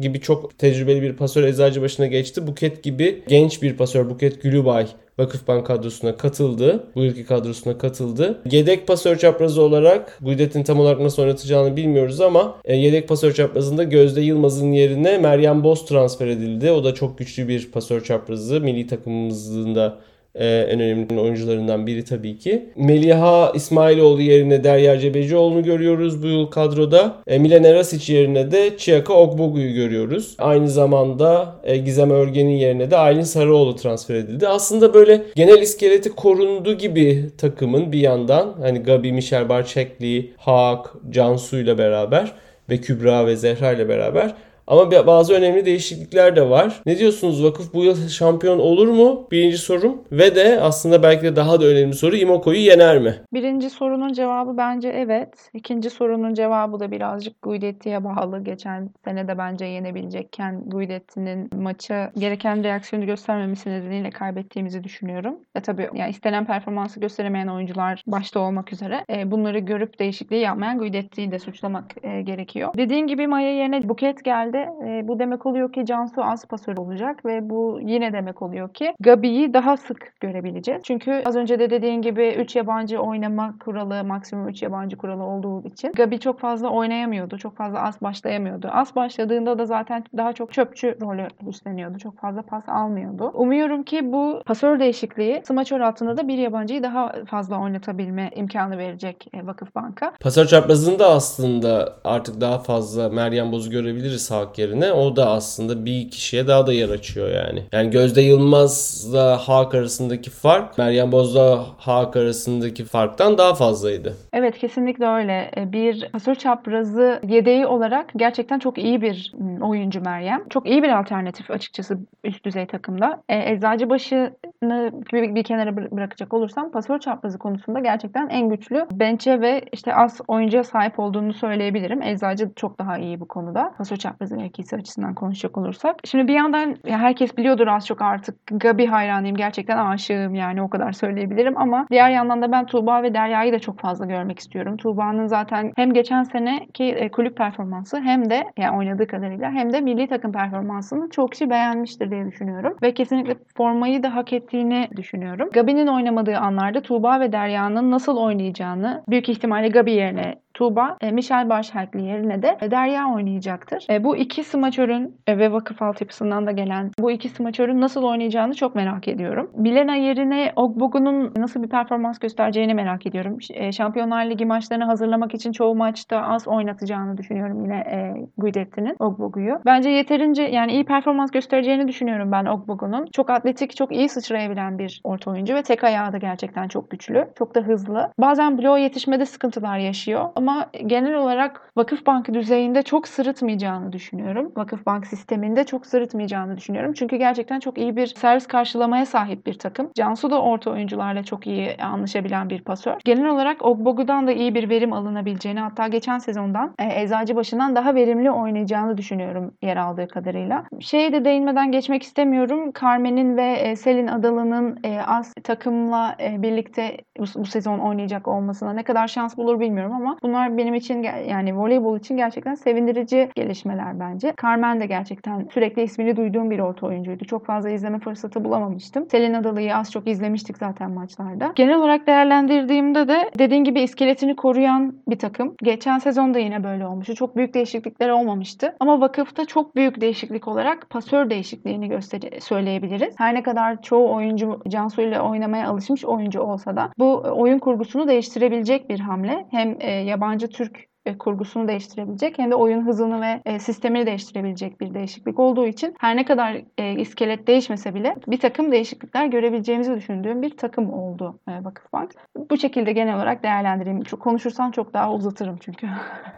gibi çok tecrübeli bir pasör eczacı başına geçti. Buket gibi genç bir pasör Buket Gülübay Vakıfbank kadrosuna katıldı. Bu yılki kadrosuna katıldı. Yedek pasör çaprazı olarak Guidet'in tam olarak nasıl oynatacağını bilmiyoruz ama e, yedek pasör çaprazında Gözde Yılmaz'ın yerine Meryem Boz transfer edildi. O da çok güçlü bir pasör çaprazı. Milli takımımızın da e, en önemli oyuncularından biri tabii ki. Meliha İsmailoğlu yerine Derya Cebecioğlu'nu görüyoruz bu yıl kadroda. E, Milena Rasic yerine de Chiaka Ogbogu'yu görüyoruz. Aynı zamanda e, Gizem Örgen'in yerine de Aylin Sarıoğlu transfer edildi. Aslında böyle genel iskeleti korundu gibi takımın bir yandan. Hani Gabi, Michel Barçekli, Haak, Cansu ile beraber ve Kübra ve Zehra ile beraber ama bazı önemli değişiklikler de var. Ne diyorsunuz vakıf bu yıl şampiyon olur mu? Birinci sorum. Ve de aslında belki de daha da önemli soru Imoko'yu yener mi?
Birinci sorunun cevabı bence evet. İkinci sorunun cevabı da birazcık Guidetti'ye bağlı. Geçen sene de bence yenebilecekken Guidetti'nin maça gereken reaksiyonu göstermemesi nedeniyle kaybettiğimizi düşünüyorum. Ve tabii yani istenen performansı gösteremeyen oyuncular başta olmak üzere e, bunları görüp değişikliği yapmayan Guidetti'yi de suçlamak e, gerekiyor. Dediğin gibi Maya yerine Buket geldi de e, bu demek oluyor ki Cansu az pasör olacak ve bu yine demek oluyor ki Gabi'yi daha sık görebileceğiz. Çünkü az önce de dediğin gibi 3 yabancı oynama kuralı, maksimum 3 yabancı kuralı olduğu için Gabi çok fazla oynayamıyordu. Çok fazla az başlayamıyordu. Az başladığında da zaten daha çok çöpçü rolü üstleniyordu. Çok fazla pas almıyordu. Umuyorum ki bu pasör değişikliği smaçör altında da bir yabancıyı daha fazla oynatabilme imkanı verecek e, Vakıfbank'a.
Pasör çaprazında aslında artık daha fazla Meryem Boz'u görebiliriz sağ Hak yerine o da aslında bir kişiye daha da yer açıyor yani. Yani Gözde Yılmaz'la Hak arasındaki fark Meryem Boz'la Hak arasındaki farktan daha fazlaydı.
Evet kesinlikle öyle. E, bir pasör çaprazı yedeği olarak gerçekten çok iyi bir oyuncu Meryem. Çok iyi bir alternatif açıkçası üst düzey takımda. E, Eczacıbaşı'nı bir, bir kenara bırakacak olursam pasör çaprazı konusunda gerçekten en güçlü bench'e ve işte az oyuncuya sahip olduğunu söyleyebilirim. Eczacı çok daha iyi bu konuda. Pasör çaprazı mevkisi açısından konuşacak olursak. Şimdi bir yandan ya herkes biliyordur az çok artık Gabi hayranıyım. Gerçekten aşığım yani o kadar söyleyebilirim ama diğer yandan da ben Tuğba ve Derya'yı da çok fazla görmek istiyorum. Tuğba'nın zaten hem geçen seneki e, kulüp performansı hem de yani oynadığı kadarıyla hem de milli takım performansını çok kişi beğenmiştir diye düşünüyorum. Ve kesinlikle formayı da hak ettiğini düşünüyorum. Gabi'nin oynamadığı anlarda Tuğba ve Derya'nın nasıl oynayacağını büyük ihtimalle Gabi yerine Tuğba, e, Michel Başhelkli yerine de e, Derya oynayacaktır. E, bu iki smaçörün e, ve vakıf altyapısından da gelen bu iki smaçörün nasıl oynayacağını çok merak ediyorum. Bilena yerine Ogbogu'nun nasıl bir performans göstereceğini merak ediyorum. E, Şampiyonlar Ligi maçlarını hazırlamak için çoğu maçta az oynatacağını düşünüyorum yine e, Guidetti'nin Ogbogu'yu. Bence yeterince yani iyi performans göstereceğini düşünüyorum ben Ogbogu'nun. Çok atletik, çok iyi sıçrayabilen bir orta oyuncu ve tek ayağı da gerçekten çok güçlü. Çok da hızlı. Bazen bloğa yetişmede sıkıntılar yaşıyor ama genel olarak Vakıfbank düzeyinde çok sırıtmayacağını düşünüyorum. Vakıfbank sisteminde çok sırıtmayacağını düşünüyorum. Çünkü gerçekten çok iyi bir servis karşılamaya sahip bir takım. Cansu da orta oyuncularla çok iyi anlaşabilen bir pasör. Genel olarak Ogbogu'dan da iyi bir verim alınabileceğini hatta geçen sezondan e, Eczacıbaşı'ndan daha verimli oynayacağını düşünüyorum yer aldığı kadarıyla. Şeye de değinmeden geçmek istemiyorum. Carmen'in ve e, Selin Adalı'nın e, az takımla birlikte bu sezon oynayacak olmasına ne kadar şans bulur bilmiyorum ama bunlar benim için yani voleybol için gerçekten sevindirici gelişmeler bence. Carmen de gerçekten sürekli ismini duyduğum bir orta oyuncuydu. Çok fazla izleme fırsatı bulamamıştım. Selin Adalı'yı az çok izlemiştik zaten maçlarda. Genel olarak değerlendirdiğimde de dediğin gibi iskeletini koruyan bir takım. Geçen sezon da yine böyle olmuştu. Çok büyük değişiklikler olmamıştı. Ama vakıfta çok büyük değişiklik olarak pasör değişikliğini göster söyleyebiliriz. Her ne kadar çoğu oyuncu Cansu ile oynamaya alışmış oyuncu olsa da bu oyun kurgusunu değiştirebilecek bir hamle. Hem e, yabancı Türk e, kurgusunu değiştirebilecek hem de oyun hızını ve e, sistemini değiştirebilecek bir değişiklik olduğu için her ne kadar e, iskelet değişmese bile bir takım değişiklikler görebileceğimizi düşündüğüm bir takım oldu e, Vakıfbank. Bu şekilde genel olarak değerlendireyim. Konuşursam çok daha uzatırım çünkü.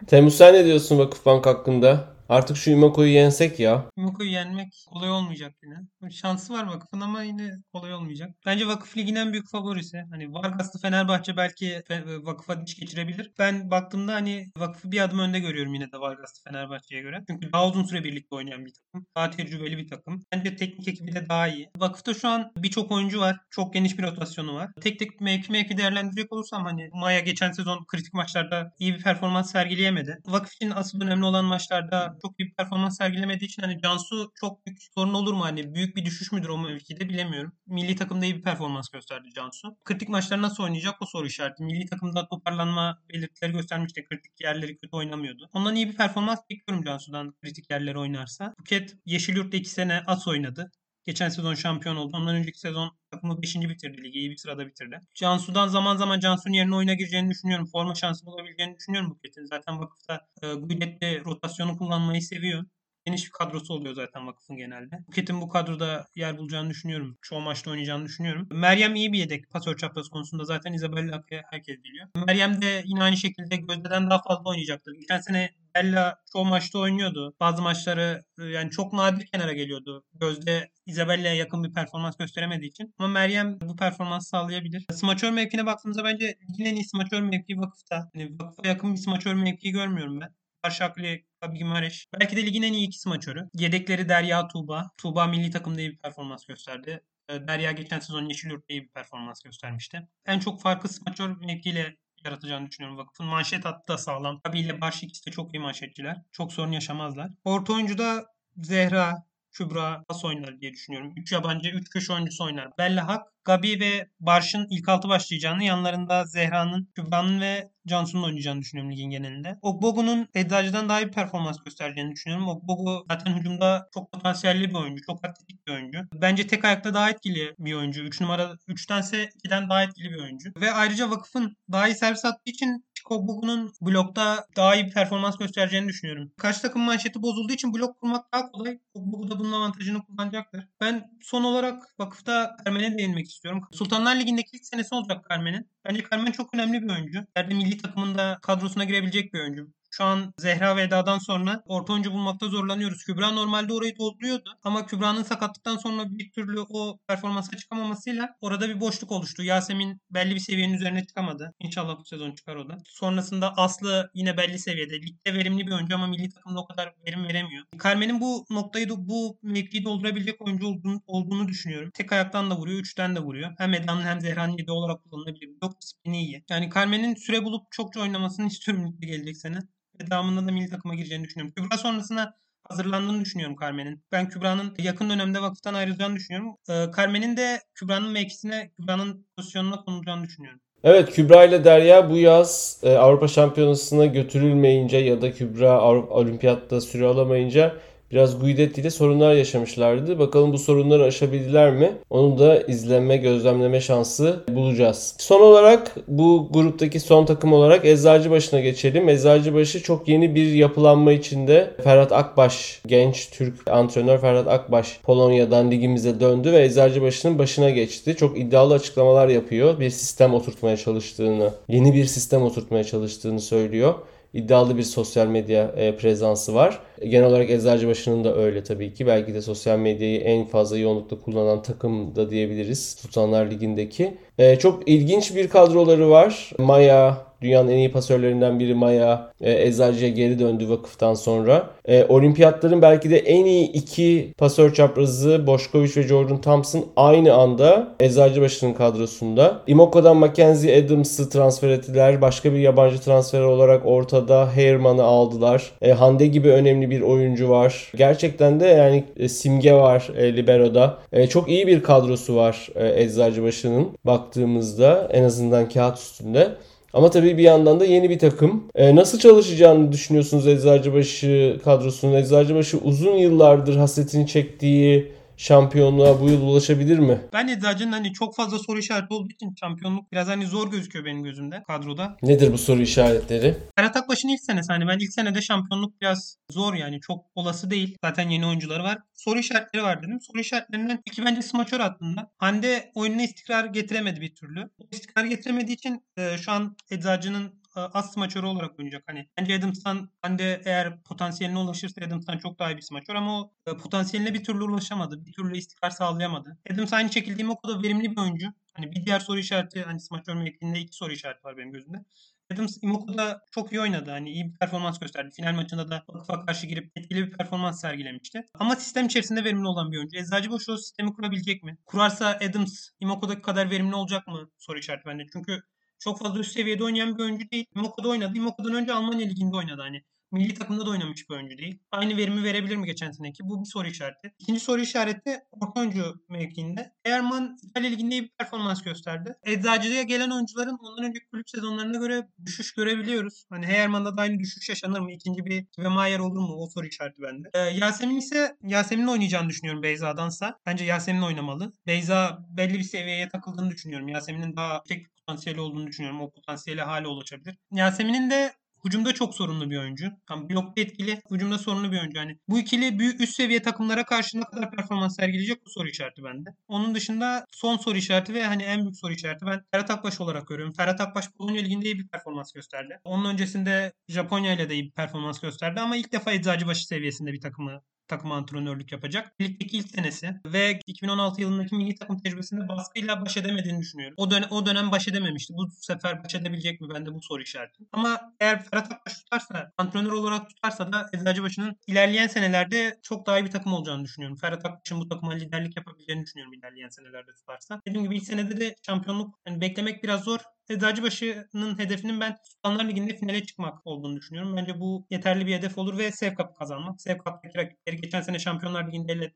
Temmuz sen ne diyorsun Vakıfbank hakkında? Artık şu Imako'yu yensek ya.
Imako'yu yenmek kolay olmayacak yine. Şansı var vakıfın ama yine kolay olmayacak. Bence vakıf ligin en büyük favorisi. Hani Vargas'lı Fenerbahçe belki vakıfa diş geçirebilir. Ben baktığımda hani vakıfı bir adım önde görüyorum yine de Vargas'lı Fenerbahçe'ye göre. Çünkü daha uzun süre birlikte oynayan bir takım. Daha tecrübeli bir takım. Bence teknik ekibi de daha iyi. Vakıfta şu an birçok oyuncu var. Çok geniş bir rotasyonu var. Tek tek mevki mevki değerlendirecek olursam hani Maya geçen sezon kritik maçlarda iyi bir performans sergileyemedi. Vakıf için asıl önemli olan maçlarda çok iyi bir performans sergilemediği için hani Cansu çok büyük sorun olur mu? Hani büyük bir düşüş müdür o mevkide bilemiyorum. Milli takımda iyi bir performans gösterdi Cansu. Kritik maçlar nasıl oynayacak o soru işareti. Milli takımda toparlanma belirtileri göstermişti. Kritik yerleri kötü oynamıyordu. Ondan iyi bir performans bekliyorum Cansu'dan kritik yerleri oynarsa. Buket Yeşilyurt'ta 2 sene as oynadı. Geçen sezon şampiyon oldu. Ondan önceki sezon takımı 5. bitirdi ligi. iyi bir sırada bitirdi. Cansu'dan zaman zaman Cansu'nun yerine oyuna gireceğini düşünüyorum. Forma şansı bulabileceğini düşünüyorum Buket'in. Zaten vakıfta e, Guidet'te rotasyonu kullanmayı seviyor. Geniş bir kadrosu oluyor zaten vakıfın genelde. Buket'in bu kadroda yer bulacağını düşünüyorum. Çoğu maçta oynayacağını düşünüyorum. Meryem iyi bir yedek pasör çapraz konusunda zaten Isabella herkes biliyor. Meryem de yine aynı şekilde Gözde'den daha fazla oynayacaktır. Geçen sene Bella çoğu maçta oynuyordu. Bazı maçları e, yani çok nadir kenara geliyordu. Gözde Isabella'ya yakın bir performans gösteremediği için. Ama Meryem bu performans sağlayabilir. Smaçör mevkine baktığımızda bence yine en iyi smaçör mevki vakıfta. Yani vakıfa yakın bir smaçör mevki görmüyorum ben. Başaklı, Gabi Gimareş. Belki de ligin en iyi iki smaçörü. Yedekleri Derya Tuğba. Tuğba milli takımda iyi bir performans gösterdi. E, Derya geçen sezon Yeşilyurt'ta iyi bir performans göstermişti. En çok farkı smaçör mevkiyle yaratacağını düşünüyorum vakıfın. Manşet hattı da sağlam. Tabi ile Barş ikisi de çok iyi manşetçiler. Çok sorun yaşamazlar. Orta oyuncuda Zehra, Kübra pas oynar diye düşünüyorum. 3 yabancı, 3 köşe oyuncusu oynar. Bella Hak, Gabi ve Barş'ın ilk altı başlayacağını, yanlarında Zehra'nın, Kübra'nın ve Cansu'nun oynayacağını düşünüyorum ligin genelinde. Ogbogu'nun Eczacı'dan daha iyi performans göstereceğini düşünüyorum. Ogbogu zaten hücumda çok potansiyelli bir oyuncu, çok atletik bir oyuncu. Bence tek ayakta daha etkili bir oyuncu. 3 numara 3'tense 2'den daha etkili bir oyuncu. Ve ayrıca vakıfın daha iyi servis attığı için Ogbogu'nun blokta daha iyi bir performans göstereceğini düşünüyorum. Karşı takım manşeti bozulduğu için blok kurmak daha kolay. Ogbogu da bunun avantajını kullanacaktır. Ben son olarak vakıfta Ermen'e değinmek istiyorum. Sultanlar Ligi'ndeki ilk senesi olacak Carmen'in. Bence Carmen çok önemli bir oyuncu. Yerde milli takımında kadrosuna girebilecek bir oyuncu. Şu an Zehra Veda'dan sonra orta oyuncu bulmakta zorlanıyoruz. Kübra normalde orayı dolduruyordu. Ama Kübra'nın sakatlıktan sonra bir türlü o performansa çıkamamasıyla orada bir boşluk oluştu. Yasemin belli bir seviyenin üzerine çıkamadı. İnşallah bu sezon çıkar o da. Sonrasında Aslı yine belli seviyede. Ligde verimli bir oyuncu ama milli takımda o kadar verim veremiyor. Carmen'in bu noktayı bu mevkiyi doldurabilecek oyuncu olduğunu, olduğunu düşünüyorum. Tek ayaktan da vuruyor, üçten de vuruyor. Hem Eda'nın hem Zehra'nın yedi olarak kullanılabilir. Çok disiplini iyi. Yani Carmen'in süre bulup çokça oynamasını istiyorum ligde gelecek sene devamında da milli takıma gireceğini düşünüyorum. Kübra sonrasında hazırlandığını düşünüyorum Carmen'in. Ben Kübra'nın yakın dönemde vakıftan ayrılacağını düşünüyorum. Ee, Carmen'in de Kübra'nın mevkisine, Kübra'nın pozisyonuna konulacağını düşünüyorum.
Evet Kübra ile Derya bu yaz e, Avrupa Şampiyonası'na götürülmeyince ya da Kübra Avrupa Olimpiyatta süre alamayınca biraz Guidetti ile sorunlar yaşamışlardı. Bakalım bu sorunları aşabildiler mi? Onu da izleme, gözlemleme şansı bulacağız. Son olarak bu gruptaki son takım olarak Eczacıbaşı'na geçelim. Eczacıbaşı çok yeni bir yapılanma içinde. Ferhat Akbaş, genç Türk antrenör Ferhat Akbaş Polonya'dan ligimize döndü ve Eczacıbaşı'nın başına geçti. Çok iddialı açıklamalar yapıyor. Bir sistem oturtmaya çalıştığını, yeni bir sistem oturtmaya çalıştığını söylüyor iddialı bir sosyal medya e, prezansı var. Genel olarak Eczacıbaşı'nın da öyle tabii ki. Belki de sosyal medyayı en fazla yoğunlukla kullanan takım da diyebiliriz Sultanlar Ligi'ndeki. E, çok ilginç bir kadroları var. Maya, Dünyanın en iyi pasörlerinden biri Maya e, Eczacı'ya geri döndü vakıftan sonra. E, olimpiyatların belki de en iyi iki pasör çaprazı Boşkoviç ve Jordan Thompson aynı anda Eczacıbaşı'nın kadrosunda. Imoko'dan Mackenzie Adams'ı transfer ettiler. Başka bir yabancı transfer olarak ortada Herman'ı aldılar. E, Hande gibi önemli bir oyuncu var. Gerçekten de yani e, simge var e, Libero'da. E, çok iyi bir kadrosu var e, Eczacıbaşı'nın baktığımızda en azından kağıt üstünde. Ama tabii bir yandan da yeni bir takım. E, nasıl çalışacağını düşünüyorsunuz Eczacıbaşı kadrosunun? Eczacıbaşı uzun yıllardır hasretini çektiği şampiyonluğa bu yıl ulaşabilir mi?
Ben Eczacı'nın hani çok fazla soru işareti olduğu için şampiyonluk biraz hani zor gözüküyor benim gözümde kadroda.
Nedir bu soru işaretleri?
Ferhat Akbaş'ın ilk senesi hani ben ilk senede şampiyonluk biraz zor yani çok olası değil. Zaten yeni oyuncuları var. Soru işaretleri var dedim. Soru işaretlerinden ilki bence smaçör hattında. Hande oyununa istikrar getiremedi bir türlü. O istikrar getiremediği için e, şu an Eczacı'nın az smaçörü olarak oynayacak. Hani bence Adams'tan Hande eğer potansiyeline ulaşırsa Adams'tan çok daha iyi bir smaçör ama o e, potansiyeline bir türlü ulaşamadı. Bir türlü istikrar sağlayamadı. Adams aynı şekilde Imoko'da verimli bir oyuncu. Hani bir diğer soru işareti hani smaçör mevkiinde iki soru işareti var benim gözümde. Adams Imoko'da çok iyi oynadı. Hani iyi bir performans gösterdi. Final maçında da Vakıf'a karşı girip etkili bir performans sergilemişti. Ama sistem içerisinde verimli olan bir oyuncu. Eczacıbaşı o sistemi kurabilecek mi? Kurarsa Adams Imoko'daki kadar verimli olacak mı? Soru işareti bende. Çünkü çok fazla üst seviyede oynayan bir oyuncu değil. Imoko'da oynadı. Imoko'dan önce Almanya Ligi'nde oynadı. Hani milli takımda da oynamış bir oyuncu değil. Aynı verimi verebilir mi geçen seneki? Bu bir soru işareti. İkinci soru işareti orta oyuncu mevkiinde. Erman İtalya Ligi'nde iyi bir performans gösterdi. Eczacı'ya gelen oyuncuların ondan önceki kulüp sezonlarına göre düşüş görebiliyoruz. Hani Heyerman'da da aynı düşüş yaşanır mı? İkinci bir ve Mayer olur mu? O soru işareti bende. Ee, Yasemin ise Yasemin'in oynayacağını düşünüyorum Beyza'dansa. Bence Yasemin oynamalı. Beyza belli bir seviyeye takıldığını düşünüyorum. Yasemin'in daha tek potansiyeli olduğunu düşünüyorum. O potansiyeli hala ulaşabilir. Yasemin'in de Hücumda çok sorunlu bir oyuncu. Tam blokta etkili, hücumda sorunlu bir oyuncu. Yani bu ikili büyük üst seviye takımlara karşı ne kadar performans sergileyecek bu soru işareti bende. Onun dışında son soru işareti ve hani en büyük soru işareti ben Ferhat Akbaş olarak görüyorum. Ferhat Akbaş Polonya Ligi'nde iyi bir performans gösterdi. Onun öncesinde Japonya ile de iyi bir performans gösterdi ama ilk defa Eczacıbaşı seviyesinde bir takımı takım antrenörlük yapacak. Ligdeki ilk senesi ve 2016 yılındaki milli takım tecrübesinde baskıyla baş edemediğini düşünüyorum. O dönem, o dönem baş edememişti. Bu sefer baş edebilecek mi? Bende bu soru işareti. Ama eğer Ferhat Akbaş tutarsa, antrenör olarak tutarsa da Eczacıbaşı'nın ilerleyen senelerde çok daha iyi bir takım olacağını düşünüyorum. Ferhat Akbaş'ın bu takıma liderlik yapabileceğini düşünüyorum ilerleyen senelerde tutarsa. Dediğim gibi ilk senede de şampiyonluk yani beklemek biraz zor Eczacıbaşı'nın hedefinin ben Sultanlar Ligi'nde finale çıkmak olduğunu düşünüyorum. Bence bu yeterli bir hedef olur ve Sev Cup kazanmak. Sev Cup'taki rakipleri geçen sene Şampiyonlar Ligi'nde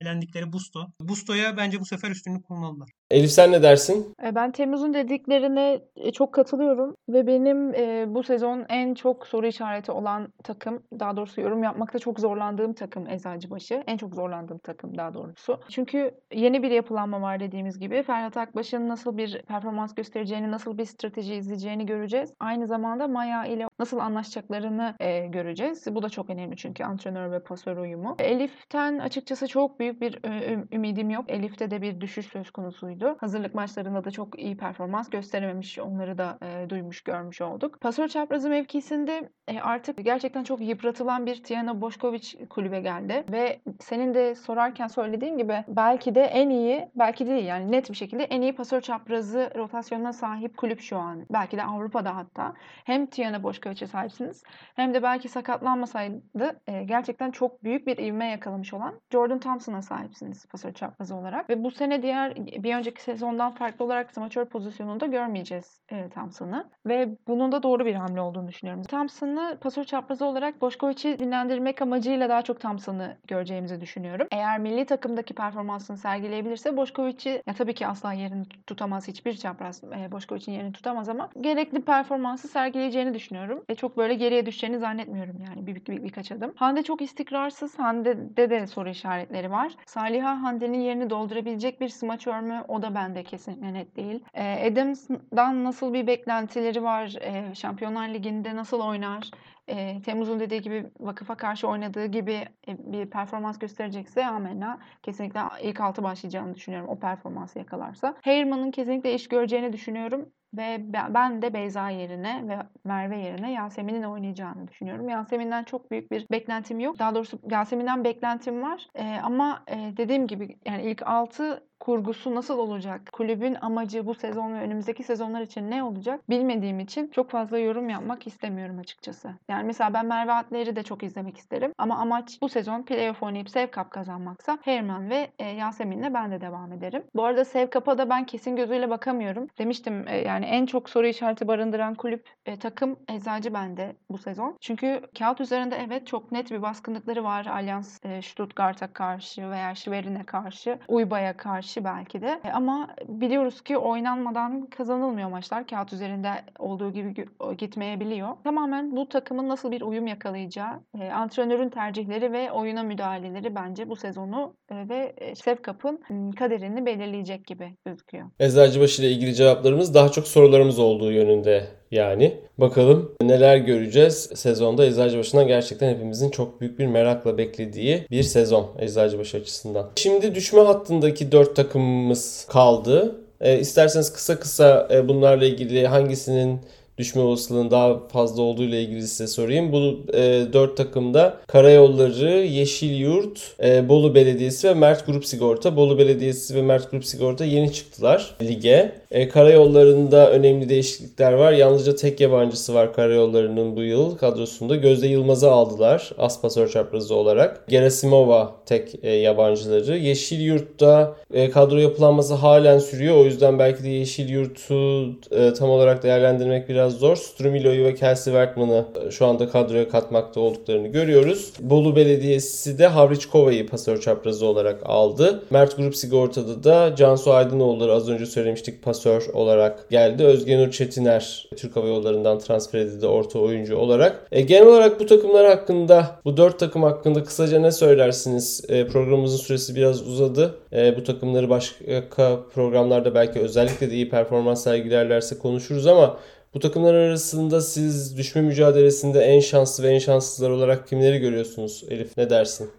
elendikleri Busto. Busto'ya bence bu sefer üstünlük kurmalılar.
Elif sen ne dersin?
E, ben Temmuz'un dediklerine e, çok katılıyorum ve benim e, bu sezon en çok soru işareti olan takım, daha doğrusu yorum yapmakta çok zorlandığım takım Eczacıbaşı. En çok zorlandığım takım daha doğrusu. Çünkü yeni bir yapılanma var dediğimiz gibi. Ferhat Akbaş'ın nasıl bir performans göstereceğini, nasıl bir strateji izleyeceğini göreceğiz. Aynı zamanda Maya ile nasıl anlaşacaklarını e, göreceğiz. Bu da çok önemli çünkü antrenör ve pasör uyumu. Elif'ten açıkçası çok büyük bir e, ümidim yok. Elif'te de bir düşüş söz konusuydu. Hazırlık maçlarında da çok iyi performans gösterememiş. Onları da e, duymuş, görmüş olduk. Pasör çaprazı mevkisinde e, artık gerçekten çok yıpratılan bir Tijana Boşkoviç kulübe geldi. Ve senin de sorarken söylediğin gibi belki de en iyi, belki değil yani net bir şekilde en iyi pasör çaprazı rotasyonuna sahip kulüp şu an. Belki de Avrupa'da hatta. Hem Tijana Boşkoviç'e sahipsiniz hem de belki sakatlanmasaydı e, gerçekten çok büyük bir ivme yakalamış olan Jordan Thompson'a sahipsiniz pasör çaprazı olarak. Ve bu sene diğer bir önceki sezondan farklı olarak smaçör pozisyonunda görmeyeceğiz e, Thompson'ı. Ve bunun da doğru bir hamle olduğunu düşünüyorum. Thompson'ı pasör çaprazı olarak Boşkoviç'i dinlendirmek amacıyla daha çok Thompson'ı göreceğimizi düşünüyorum. Eğer milli takımdaki performansını sergileyebilirse Boşkoviç'i ya tabii ki asla yerini tutamaz hiçbir çapraz e, Boşkoviç'in için yerini tutamaz ama gerekli performansı sergileyeceğini düşünüyorum. Ve çok böyle geriye düşeceğini zannetmiyorum yani bir, bir, bir birkaç adım. Hande çok istikrarsız. Hande'de de soru işaretleri var. Saliha Hande'nin yerini doldurabilecek bir smaçör mü? O da bende kesinlikle net değil. E, Adams'dan nasıl bir beklentileri var? E, Şampiyonlar Ligi'nde nasıl oynar? e, Temmuz'un dediği gibi vakıfa karşı oynadığı gibi e, bir performans gösterecekse amenna kesinlikle ilk altı başlayacağını düşünüyorum o performansı yakalarsa. Heyerman'ın kesinlikle iş göreceğini düşünüyorum. Ve ben de Beyza yerine ve Merve yerine Yasemin'in oynayacağını düşünüyorum. Yasemin'den çok büyük bir beklentim yok. Daha doğrusu Yasemin'den beklentim var. Ee, ama e, dediğim gibi yani ilk 6 kurgusu nasıl olacak? Kulübün amacı bu sezon ve önümüzdeki sezonlar için ne olacak? Bilmediğim için çok fazla yorum yapmak istemiyorum açıkçası. Yani mesela ben Merve Atler'i de çok izlemek isterim. Ama amaç bu sezon playoff oynayıp Sev Cup kazanmaksa Herman ve e, Yasemin'le ben de devam ederim. Bu arada Sev Cup'a da ben kesin gözüyle bakamıyorum. Demiştim e, yani en çok soru işareti barındıran kulüp e, takım Eczacı bende bu sezon. Çünkü kağıt üzerinde evet çok net bir baskınlıkları var. Allianz e, Stuttgart'a karşı veya Schwerin'e karşı, Uyba'ya karşı belki de. E, ama biliyoruz ki oynanmadan kazanılmıyor maçlar. Kağıt üzerinde olduğu gibi gitmeyebiliyor. Tamamen bu takımın nasıl bir uyum yakalayacağı, e, antrenörün tercihleri ve oyuna müdahaleleri bence bu sezonu e, ve Sevkap'ın kaderini belirleyecek gibi gözüküyor.
Eczacıbaşı ile ilgili cevaplarımız daha çok sorularımız olduğu yönünde yani. Bakalım neler göreceğiz sezonda Eczacıbaşı'ndan gerçekten hepimizin çok büyük bir merakla beklediği bir sezon Eczacıbaşı açısından. Şimdi düşme hattındaki 4 takımımız kaldı. E, isterseniz kısa kısa e, bunlarla ilgili hangisinin düşme olasılığının daha fazla olduğu ile ilgili size sorayım. Bu e, 4 takımda Karayolları, Yeşilyurt, e, Bolu Belediyesi ve Mert Grup Sigorta. Bolu Belediyesi ve Mert Grup Sigorta yeni çıktılar lige. E, karayollarında önemli değişiklikler var. Yalnızca tek yabancısı var karayollarının bu yıl kadrosunda. Gözde Yılmaz'ı aldılar aspasör çaprazı olarak. Gerasimova tek e, yabancıları. Yeşilyurt'ta e, kadro yapılanması halen sürüyor. O yüzden belki de Yeşilyurt'u e, tam olarak değerlendirmek biraz zor. Strumilo'yu ve Kelsey Wertman'ı e, şu anda kadroya katmakta olduklarını görüyoruz. Bolu Belediyesi de Havriçkova'yı pasör çaprazı olarak aldı. Mert Grup Sigorta'da da Cansu Aydınoğulları az önce söylemiştik pasör olarak geldi. Özgenur Çetiner Türk Hava Yolları'ndan transfer edildi orta oyuncu olarak. E, genel olarak bu takımlar hakkında, bu dört takım hakkında kısaca ne söylersiniz? E, programımızın süresi biraz uzadı. E, bu takımları başka programlarda belki özellikle de iyi performans sergilerlerse konuşuruz ama bu takımlar arasında siz düşme mücadelesinde en şanslı ve en şanssızlar olarak kimleri görüyorsunuz Elif? Ne dersin?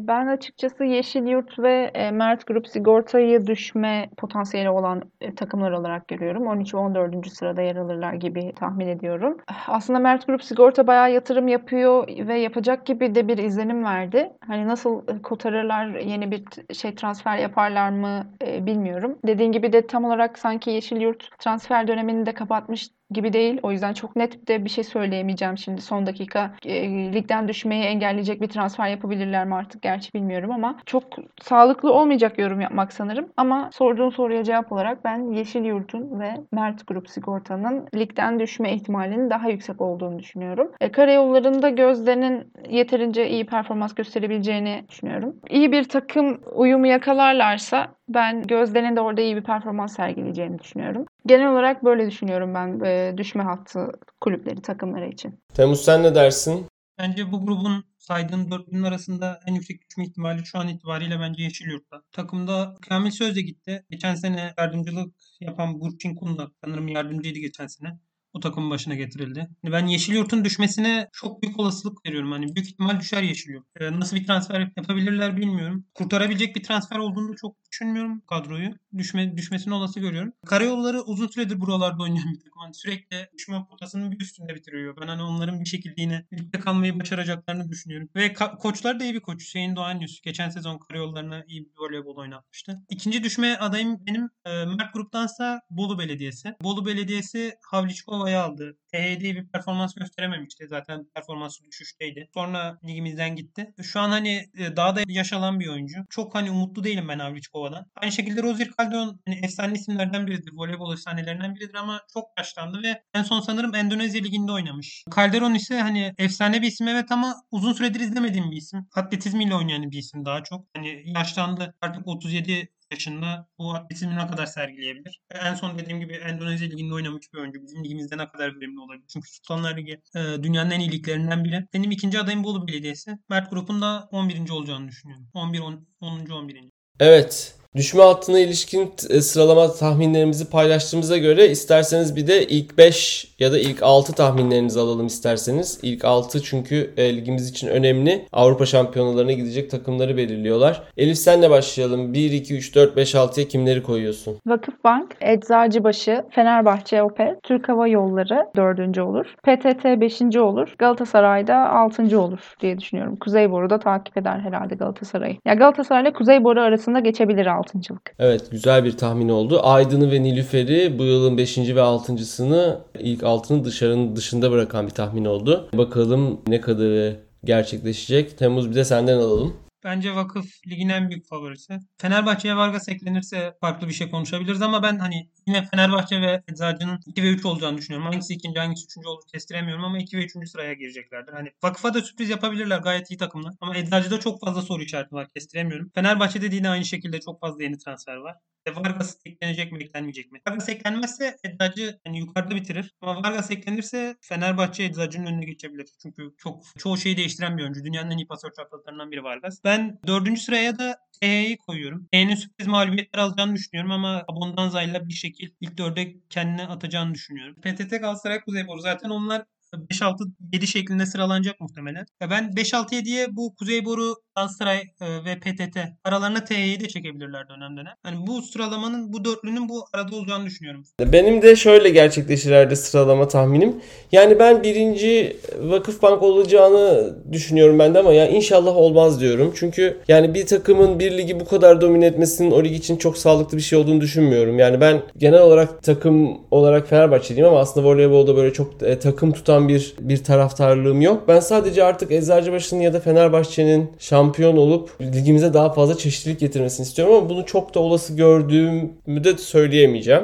Ben açıkçası Yeşilyurt ve Mert Grup Sigorta'yı düşme potansiyeli olan takımlar olarak görüyorum. 13 ve 14. sırada yer alırlar gibi tahmin ediyorum. Aslında Mert Grup Sigorta bayağı yatırım yapıyor ve yapacak gibi de bir izlenim verdi. Hani nasıl kotarırlar, yeni bir şey transfer yaparlar mı bilmiyorum. Dediğin gibi de tam olarak sanki Yeşilyurt transfer dönemini de kapatmış gibi değil. O yüzden çok net de bir şey söyleyemeyeceğim şimdi son dakika. E, ligden düşmeyi engelleyecek bir transfer yapabilirler mi artık gerçi bilmiyorum ama çok sağlıklı olmayacak yorum yapmak sanırım. Ama sorduğun soruya cevap olarak ben Yeşil Yurt'un ve Mert Grup Sigorta'nın ligden düşme ihtimalinin daha yüksek olduğunu düşünüyorum. E, karayollarında Gözde'nin yeterince iyi performans gösterebileceğini düşünüyorum. İyi bir takım uyumu yakalarlarsa ben Gözde'nin de orada iyi bir performans sergileyeceğini düşünüyorum. Genel olarak böyle düşünüyorum ben e, düşme hattı kulüpleri, takımları için.
Temmuz sen ne dersin?
Bence bu grubun saydığın dörtlünün arasında en yüksek düşme ihtimali şu an itibariyle bence Yeşilyurt'ta. Takımda Kamil Sözde gitti. Geçen sene yardımcılık yapan Burçin Kunda sanırım yardımcıydı geçen sene bu takımın başına getirildi. Hani ben Yeşilyurt'un düşmesine çok büyük olasılık veriyorum. Hani büyük ihtimal düşer Yeşilyurt. Ee, nasıl bir transfer yapabilirler bilmiyorum. Kurtarabilecek bir transfer olduğunu çok düşünmüyorum kadroyu. Düşme, düşmesini olası görüyorum. Karayolları uzun süredir buralarda oynayan bir takım. Hani sürekli düşme potasının bir üstünde bitiriyor. Ben hani onların bir şekilde yine ligde kalmayı başaracaklarını düşünüyorum. Ve ka- koçlar da iyi bir koç. Hüseyin Doğan Yüz. Geçen sezon karayollarına iyi bir voleybol oynatmıştı. İkinci düşme adayım benim e, Mert Grup'tansa Bolu Belediyesi. Bolu Belediyesi Havliçkova'yı aldı. THD bir performans gösterememişti. Zaten performansı düşüşteydi. Sonra ligimizden gitti. Şu an hani e, daha da yaş alan bir oyuncu. Çok hani umutlu değilim ben Havliçkova'dan. Aynı şekilde Rozier Calderon hani efsane isimlerden biridir. Voleybol efsanelerinden biridir ama çok yaşlandı ve en son sanırım Endonezya Ligi'nde oynamış. Calderon ise hani efsane bir isim evet ama uzun süredir izlemediğim bir isim. Atletizmiyle oynayan bir isim daha çok. Hani yaşlandı. Artık 37 yaşında bu atletizmi ne kadar sergileyebilir? En son dediğim gibi Endonezya Ligi'nde oynamış bir oyuncu. Bizim ligimizde ne kadar verimli olabilir? Çünkü Sultanlar Ligi e, dünyanın en iyi liglerinden biri. Benim ikinci adayım Bolu Belediyesi. Mert Grup'un da 11. olacağını düşünüyorum. 11, 10, 10. 11.
Evet. Düşme hattına ilişkin e, sıralama tahminlerimizi paylaştığımıza göre isterseniz bir de ilk 5 ya da ilk 6 tahminlerinizi alalım isterseniz. İlk 6 çünkü e, ligimiz için önemli. Avrupa şampiyonalarına gidecek takımları belirliyorlar. Elif senle başlayalım. 1, 2, 3, 4, 5, 6'ya kimleri koyuyorsun?
Vakıfbank, Eczacıbaşı, Fenerbahçe Opet, Türk Hava Yolları 4. olur. PTT 5. olur. Galatasaray'da 6. olur diye düşünüyorum. Kuzeyboru da takip eder herhalde Galatasaray'ı. Ya Galatasaray ile Kuzeyboru arasında geçebilir 6.lık.
Evet güzel bir tahmin oldu. Aydın'ı ve Nilüfer'i bu yılın 5. ve 6.sını ilk altını dışarının dışında bırakan bir tahmin oldu. Bakalım ne kadarı gerçekleşecek. Temmuz bir de senden alalım.
Bence Vakıf ligin en büyük favorisi. Fenerbahçe'ye Vargas eklenirse farklı bir şey konuşabiliriz ama ben hani yine Fenerbahçe ve Eczacı'nın 2 ve 3 olacağını düşünüyorum. Hangisi ikinci hangisi üçüncü olur kestiremiyorum ama 2 ve 3. sıraya gireceklerdir. Hani Vakıf'a da sürpriz yapabilirler gayet iyi takımlar. Ama Eczacı'da çok fazla soru işareti var kestiremiyorum. Fenerbahçe'de de yine aynı şekilde çok fazla yeni transfer var. E, Vargas eklenecek mi eklenmeyecek mi? Vargas eklenmezse Eczacı yani yukarıda bitirir. Ama Vargas eklenirse Fenerbahçe Eczacı'nın önüne geçebilir. Çünkü çok çoğu şeyi değiştiren bir oyuncu. Dünyanın en iyi pasör çaprazlarından biri Vargas. Ben dördüncü sıraya da TH'yi koyuyorum. TH'nin sürpriz mağlubiyetler alacağını düşünüyorum ama Abondanza'yla bir şekil ilk dörde kendine atacağını düşünüyorum. PTT Galatasaray Kuzeyboru zaten onlar 5-6-7 şeklinde sıralanacak muhtemelen. Ben 5-6-7'ye bu Kuzeyboru, Galatasaray e, ve PTT aralarına TY'yi de çekebilirler dönem dönem. Hani bu sıralamanın, bu dörtlünün bu arada olacağını düşünüyorum.
Benim de şöyle gerçekleşir herhalde sıralama tahminim. Yani ben birinci Vakıfbank olacağını düşünüyorum ben de ama ya inşallah olmaz diyorum. Çünkü yani bir takımın bir ligi bu kadar domine etmesinin o lig için çok sağlıklı bir şey olduğunu düşünmüyorum. Yani ben genel olarak takım olarak Fenerbahçeliyim ama aslında voleybolda böyle çok e, takım tutan bir bir taraftarlığım yok. Ben sadece artık Eczacıbaşı'nın ya da Fenerbahçe'nin şampiyon olup ligimize daha fazla çeşitlilik getirmesini istiyorum ama bunu çok da olası gördüğümü de söyleyemeyeceğim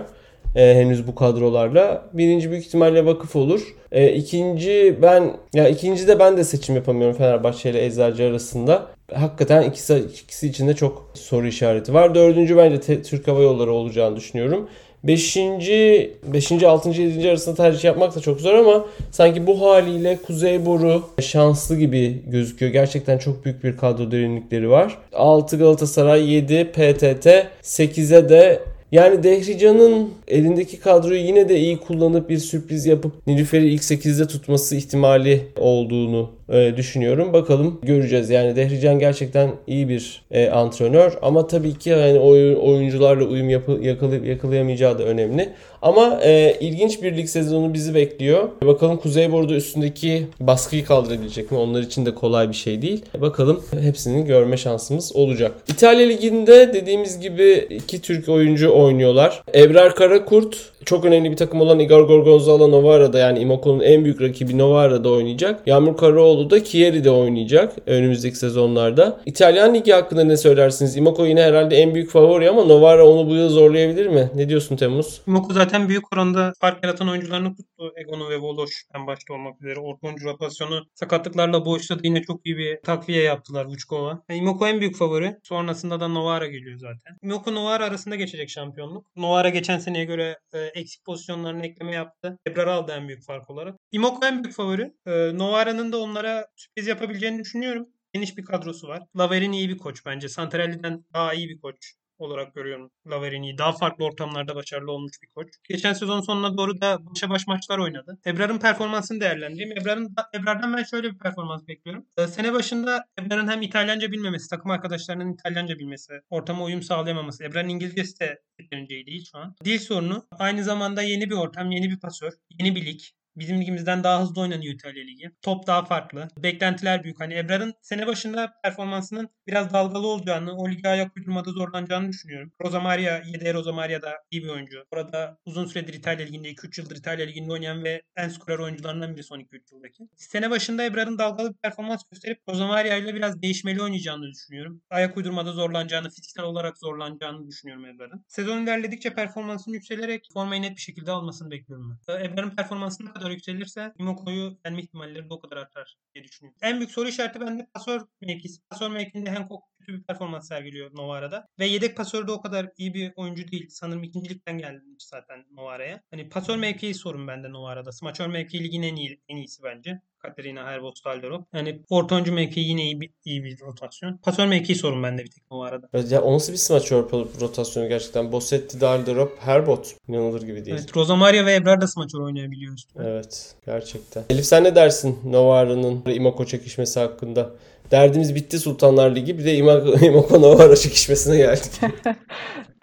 e, henüz bu kadrolarla. Birinci büyük ihtimalle vakıf olur. E, ikinci ben ya ikinci de ben de seçim yapamıyorum Fenerbahçe ile Eczacı arasında. Hakikaten ikisi, ikisi içinde çok soru işareti var. Dördüncü bence te, Türk Hava Yolları olacağını düşünüyorum. Beşinci, beşinci, altıncı, yedinci arasında tercih yapmak da çok zor ama sanki bu haliyle Kuzey Boru şanslı gibi gözüküyor. Gerçekten çok büyük bir kadro derinlikleri var. 6 Galatasaray, 7 PTT, 8'e de yani Dehrican'ın elindeki kadroyu yine de iyi kullanıp bir sürpriz yapıp Nilüfer'i ilk 8'de tutması ihtimali olduğunu e, düşünüyorum. Bakalım göreceğiz. Yani Dehrican gerçekten iyi bir e, antrenör ama tabii ki yani oyun, oyuncularla uyum yapı, yakala, yakalayamayacağı da önemli. Ama e, ilginç bir lig sezonu bizi bekliyor. Bakalım Kuzey Bordo üstündeki baskıyı kaldırabilecek mi? Onlar için de kolay bir şey değil. Bakalım hepsini görme şansımız olacak. İtalya Ligi'nde dediğimiz gibi iki Türk oyuncu oynuyorlar. Ebrar Karakurt çok önemli bir takım olan Igor Gorgonzola Novara'da yani Imoko'nun en büyük rakibi Novara'da oynayacak. Yağmur Karaoğlu da Chieri'de oynayacak önümüzdeki sezonlarda. İtalyan Ligi hakkında ne söylersiniz? Imoko yine herhalde en büyük favori ama Novara onu bu yıl zorlayabilir mi? Ne diyorsun Temmuz?
Imoko zaten büyük oranda fark yaratan oyuncularını tuttu. Egonu ve Voloş en başta olmak üzere. Orta oyuncu rotasyonu sakatlıklarla boşladı. Yine çok iyi bir takviye yaptılar Vučkova. Yani Imoko en büyük favori. Sonrasında da Novara geliyor zaten. Imoko Novara arasında geçecek şampiyonluk. Novara geçen seneye göre e, eksik pozisyonlarına ekleme yaptı. Ebrar aldı en büyük fark olarak. Imoko en büyük favori. E, Novara'nın da onlara sürpriz yapabileceğini düşünüyorum. Geniş bir kadrosu var. Laverin iyi bir koç bence. Santarelli'den daha iyi bir koç olarak görüyorum Laverini'yi. Daha farklı ortamlarda başarılı olmuş bir koç. Geçen sezon sonuna doğru da başa baş maçlar oynadı. Ebrar'ın performansını değerlendireyim. Ebrar'ın Ebrar'dan ben şöyle bir performans bekliyorum. Ee, sene başında Ebrar'ın hem İtalyanca bilmemesi, takım arkadaşlarının İtalyanca bilmesi, ortama uyum sağlayamaması. Ebrar'ın İngilizcesi de yeterince değil şu an. Dil sorunu. Aynı zamanda yeni bir ortam, yeni bir pasör, yeni bir lig. Bizim ligimizden daha hızlı oynanıyor İtalya Ligi. Top daha farklı. Beklentiler büyük. Hani Ebrar'ın sene başında performansının biraz dalgalı olacağını, o lige ayak uydurmada zorlanacağını düşünüyorum. Rosa Maria, Yedder Rosa Maria da iyi bir oyuncu. Orada uzun süredir İtalya Ligi'nde, 2-3 yıldır İtalya Ligi'nde oynayan ve en skorer oyuncularından biri son 2-3 yıldaki. Sene başında Ebrar'ın dalgalı bir performans gösterip Rosa Maria ile biraz değişmeli oynayacağını düşünüyorum. Ayak uydurmada zorlanacağını, fiziksel olarak zorlanacağını düşünüyorum Ebrar'ın. Sezon ilerledikçe performansının yükselerek formayı net bir şekilde almasını bekliyorum ben. Ebrar'ın performansını kadar yükselirse Imoko'yu yenme ihtimalleri de o kadar artar diye düşünüyorum. En büyük soru işareti bende pasör mevkisi. Pasör mevkinde Hancock kötü bir performans sergiliyor Novara'da. Ve yedek pasör de o kadar iyi bir oyuncu değil. Sanırım ikincilikten gelmiş zaten Novara'ya. Hani pasör mevkii sorun bende Novara'da. Smaçör mevkii ligin en, iyi, en iyisi bence. Katerina Herbos Stalderop. Yani orta oyuncu mevkii yine iyi bir, iyi bir rotasyon. Pasör mevkii sorun bende bir tek Novara'da.
Evet, ya o nasıl bir smaçör rotasyonu gerçekten? Bossetti, Dalderop, Herbot. İnanılır gibi değil.
Evet, Rosamaria ve Ebrar da smaçör oynayabiliyor üstüne.
Evet gerçekten. Elif sen ne dersin Novara'nın Imoko çekişmesi hakkında? Derdimiz bitti Sultanlar Ligi. Bir de Imoko, Imoko Novara çekişmesine geldik.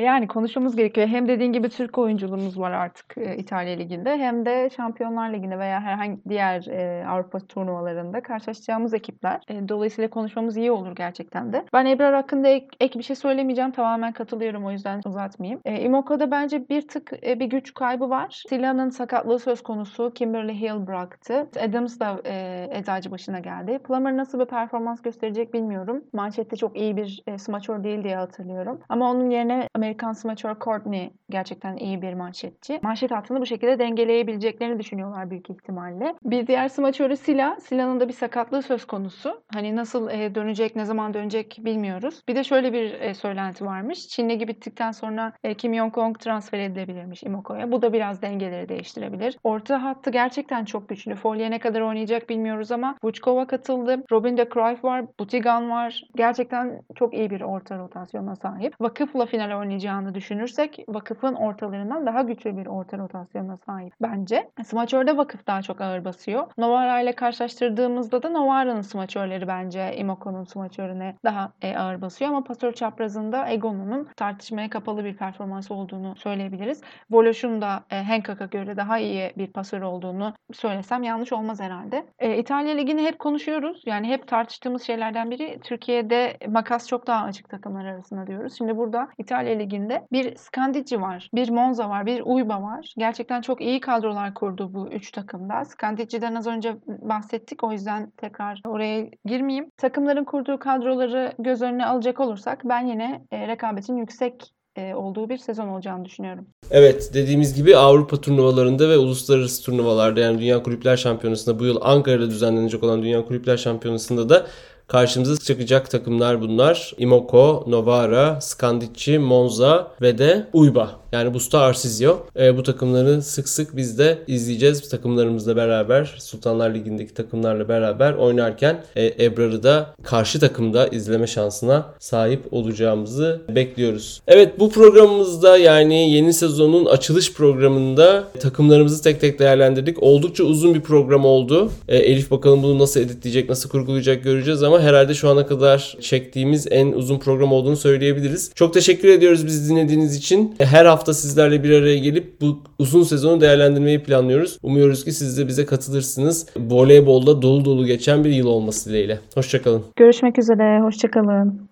Yani konuşmamız gerekiyor. Hem dediğin gibi Türk oyunculuğumuz var artık e, İtalya Ligi'nde hem de Şampiyonlar Ligi'nde veya herhangi diğer e, Avrupa turnuvalarında karşılaşacağımız ekipler. E, dolayısıyla konuşmamız iyi olur gerçekten de. Ben Ebrar hakkında ek, ek bir şey söylemeyeceğim. Tamamen katılıyorum o yüzden uzatmayayım. Imoko'da bence bir tık bir güç kaybı var. Sila'nın sakatlığı söz konusu. Kimberly Hill bıraktı. Adams da e, eczacı başına geldi. Plummer nasıl bir performans gösterecek bilmiyorum. Manşette çok iyi bir e, smaçör değil diye hatırlıyorum. Ama onun yerine Amerikan smaçör Courtney gerçekten iyi bir manşetçi. Manşet hattını bu şekilde dengeleyebileceklerini düşünüyorlar büyük ihtimalle. Bir diğer smaçörü Sila. Sila'nın da bir sakatlığı söz konusu. Hani nasıl e, dönecek, ne zaman dönecek bilmiyoruz. Bir de şöyle bir e, söylenti varmış. Çin Ligi bittikten sonra e, Kim Jong-kong transfer edilebilirmiş Imoko'ya. Bu da biraz dengeleri değiştirebilir. Orta hattı gerçekten çok güçlü. Folye ne kadar oynayacak bilmiyoruz ama Vuchkova katıldı. Robin de Cruyff var. Butigan var. Gerçekten çok iyi bir orta rotasyona sahip. Vakıfla final oynayacağını düşünürsek vakıfın ortalarından daha güçlü bir orta rotasyona sahip bence. Smaçörde vakıf daha çok ağır basıyor. Novara ile karşılaştırdığımızda da Novara'nın smaçörleri bence Imoko'nun smaçörüne daha e, ağır basıyor ama pasör çaprazında Egon'un tartışmaya kapalı bir performans olduğunu söyleyebiliriz. Voloş'un da e, Henkak'a göre daha iyi bir pasör olduğunu söylesem yanlış olmaz herhalde. E, İtalya Ligi'ni hep konuşuyoruz. Yani hep tartıştığımız şeylerden biri Türkiye'de makas çok daha açık takımlar arasında diyoruz. Şimdi burada İtalya Ligi'nde bir Scandici var, bir Monza var, bir Uyba var. Gerçekten çok iyi kadrolar kurdu bu üç takımda. Scandici'den az önce bahsettik o yüzden tekrar oraya girmeyeyim. Takımların kurduğu kadroları göz önüne alacak olursak ben yine e, rekabetin yüksek e, olduğu bir sezon olacağını düşünüyorum.
Evet dediğimiz gibi Avrupa turnuvalarında ve uluslararası turnuvalarda yani Dünya Kulüpler Şampiyonası'nda bu yıl Ankara'da düzenlenecek olan Dünya Kulüpler Şampiyonası'nda da Karşımıza çıkacak takımlar bunlar. Imoko, Novara, Scandici, Monza ve de Uyba. Yani Busta Arsizio. E, bu takımları sık sık biz de izleyeceğiz. Takımlarımızla beraber Sultanlar Ligi'ndeki takımlarla beraber oynarken e, Ebrar'ı da karşı takımda izleme şansına sahip olacağımızı bekliyoruz. Evet bu programımızda yani yeni sezonun açılış programında takımlarımızı tek tek değerlendirdik. Oldukça uzun bir program oldu. E, Elif bakalım bunu nasıl editleyecek, nasıl kurgulayacak göreceğiz ama herhalde şu ana kadar çektiğimiz en uzun program olduğunu söyleyebiliriz. Çok teşekkür ediyoruz bizi dinlediğiniz için. Her hafta sizlerle bir araya gelip bu uzun sezonu değerlendirmeyi planlıyoruz. Umuyoruz ki siz de bize katılırsınız. Voleybolda dolu dolu geçen bir yıl olması dileğiyle. Hoşçakalın.
Görüşmek üzere. Hoşçakalın.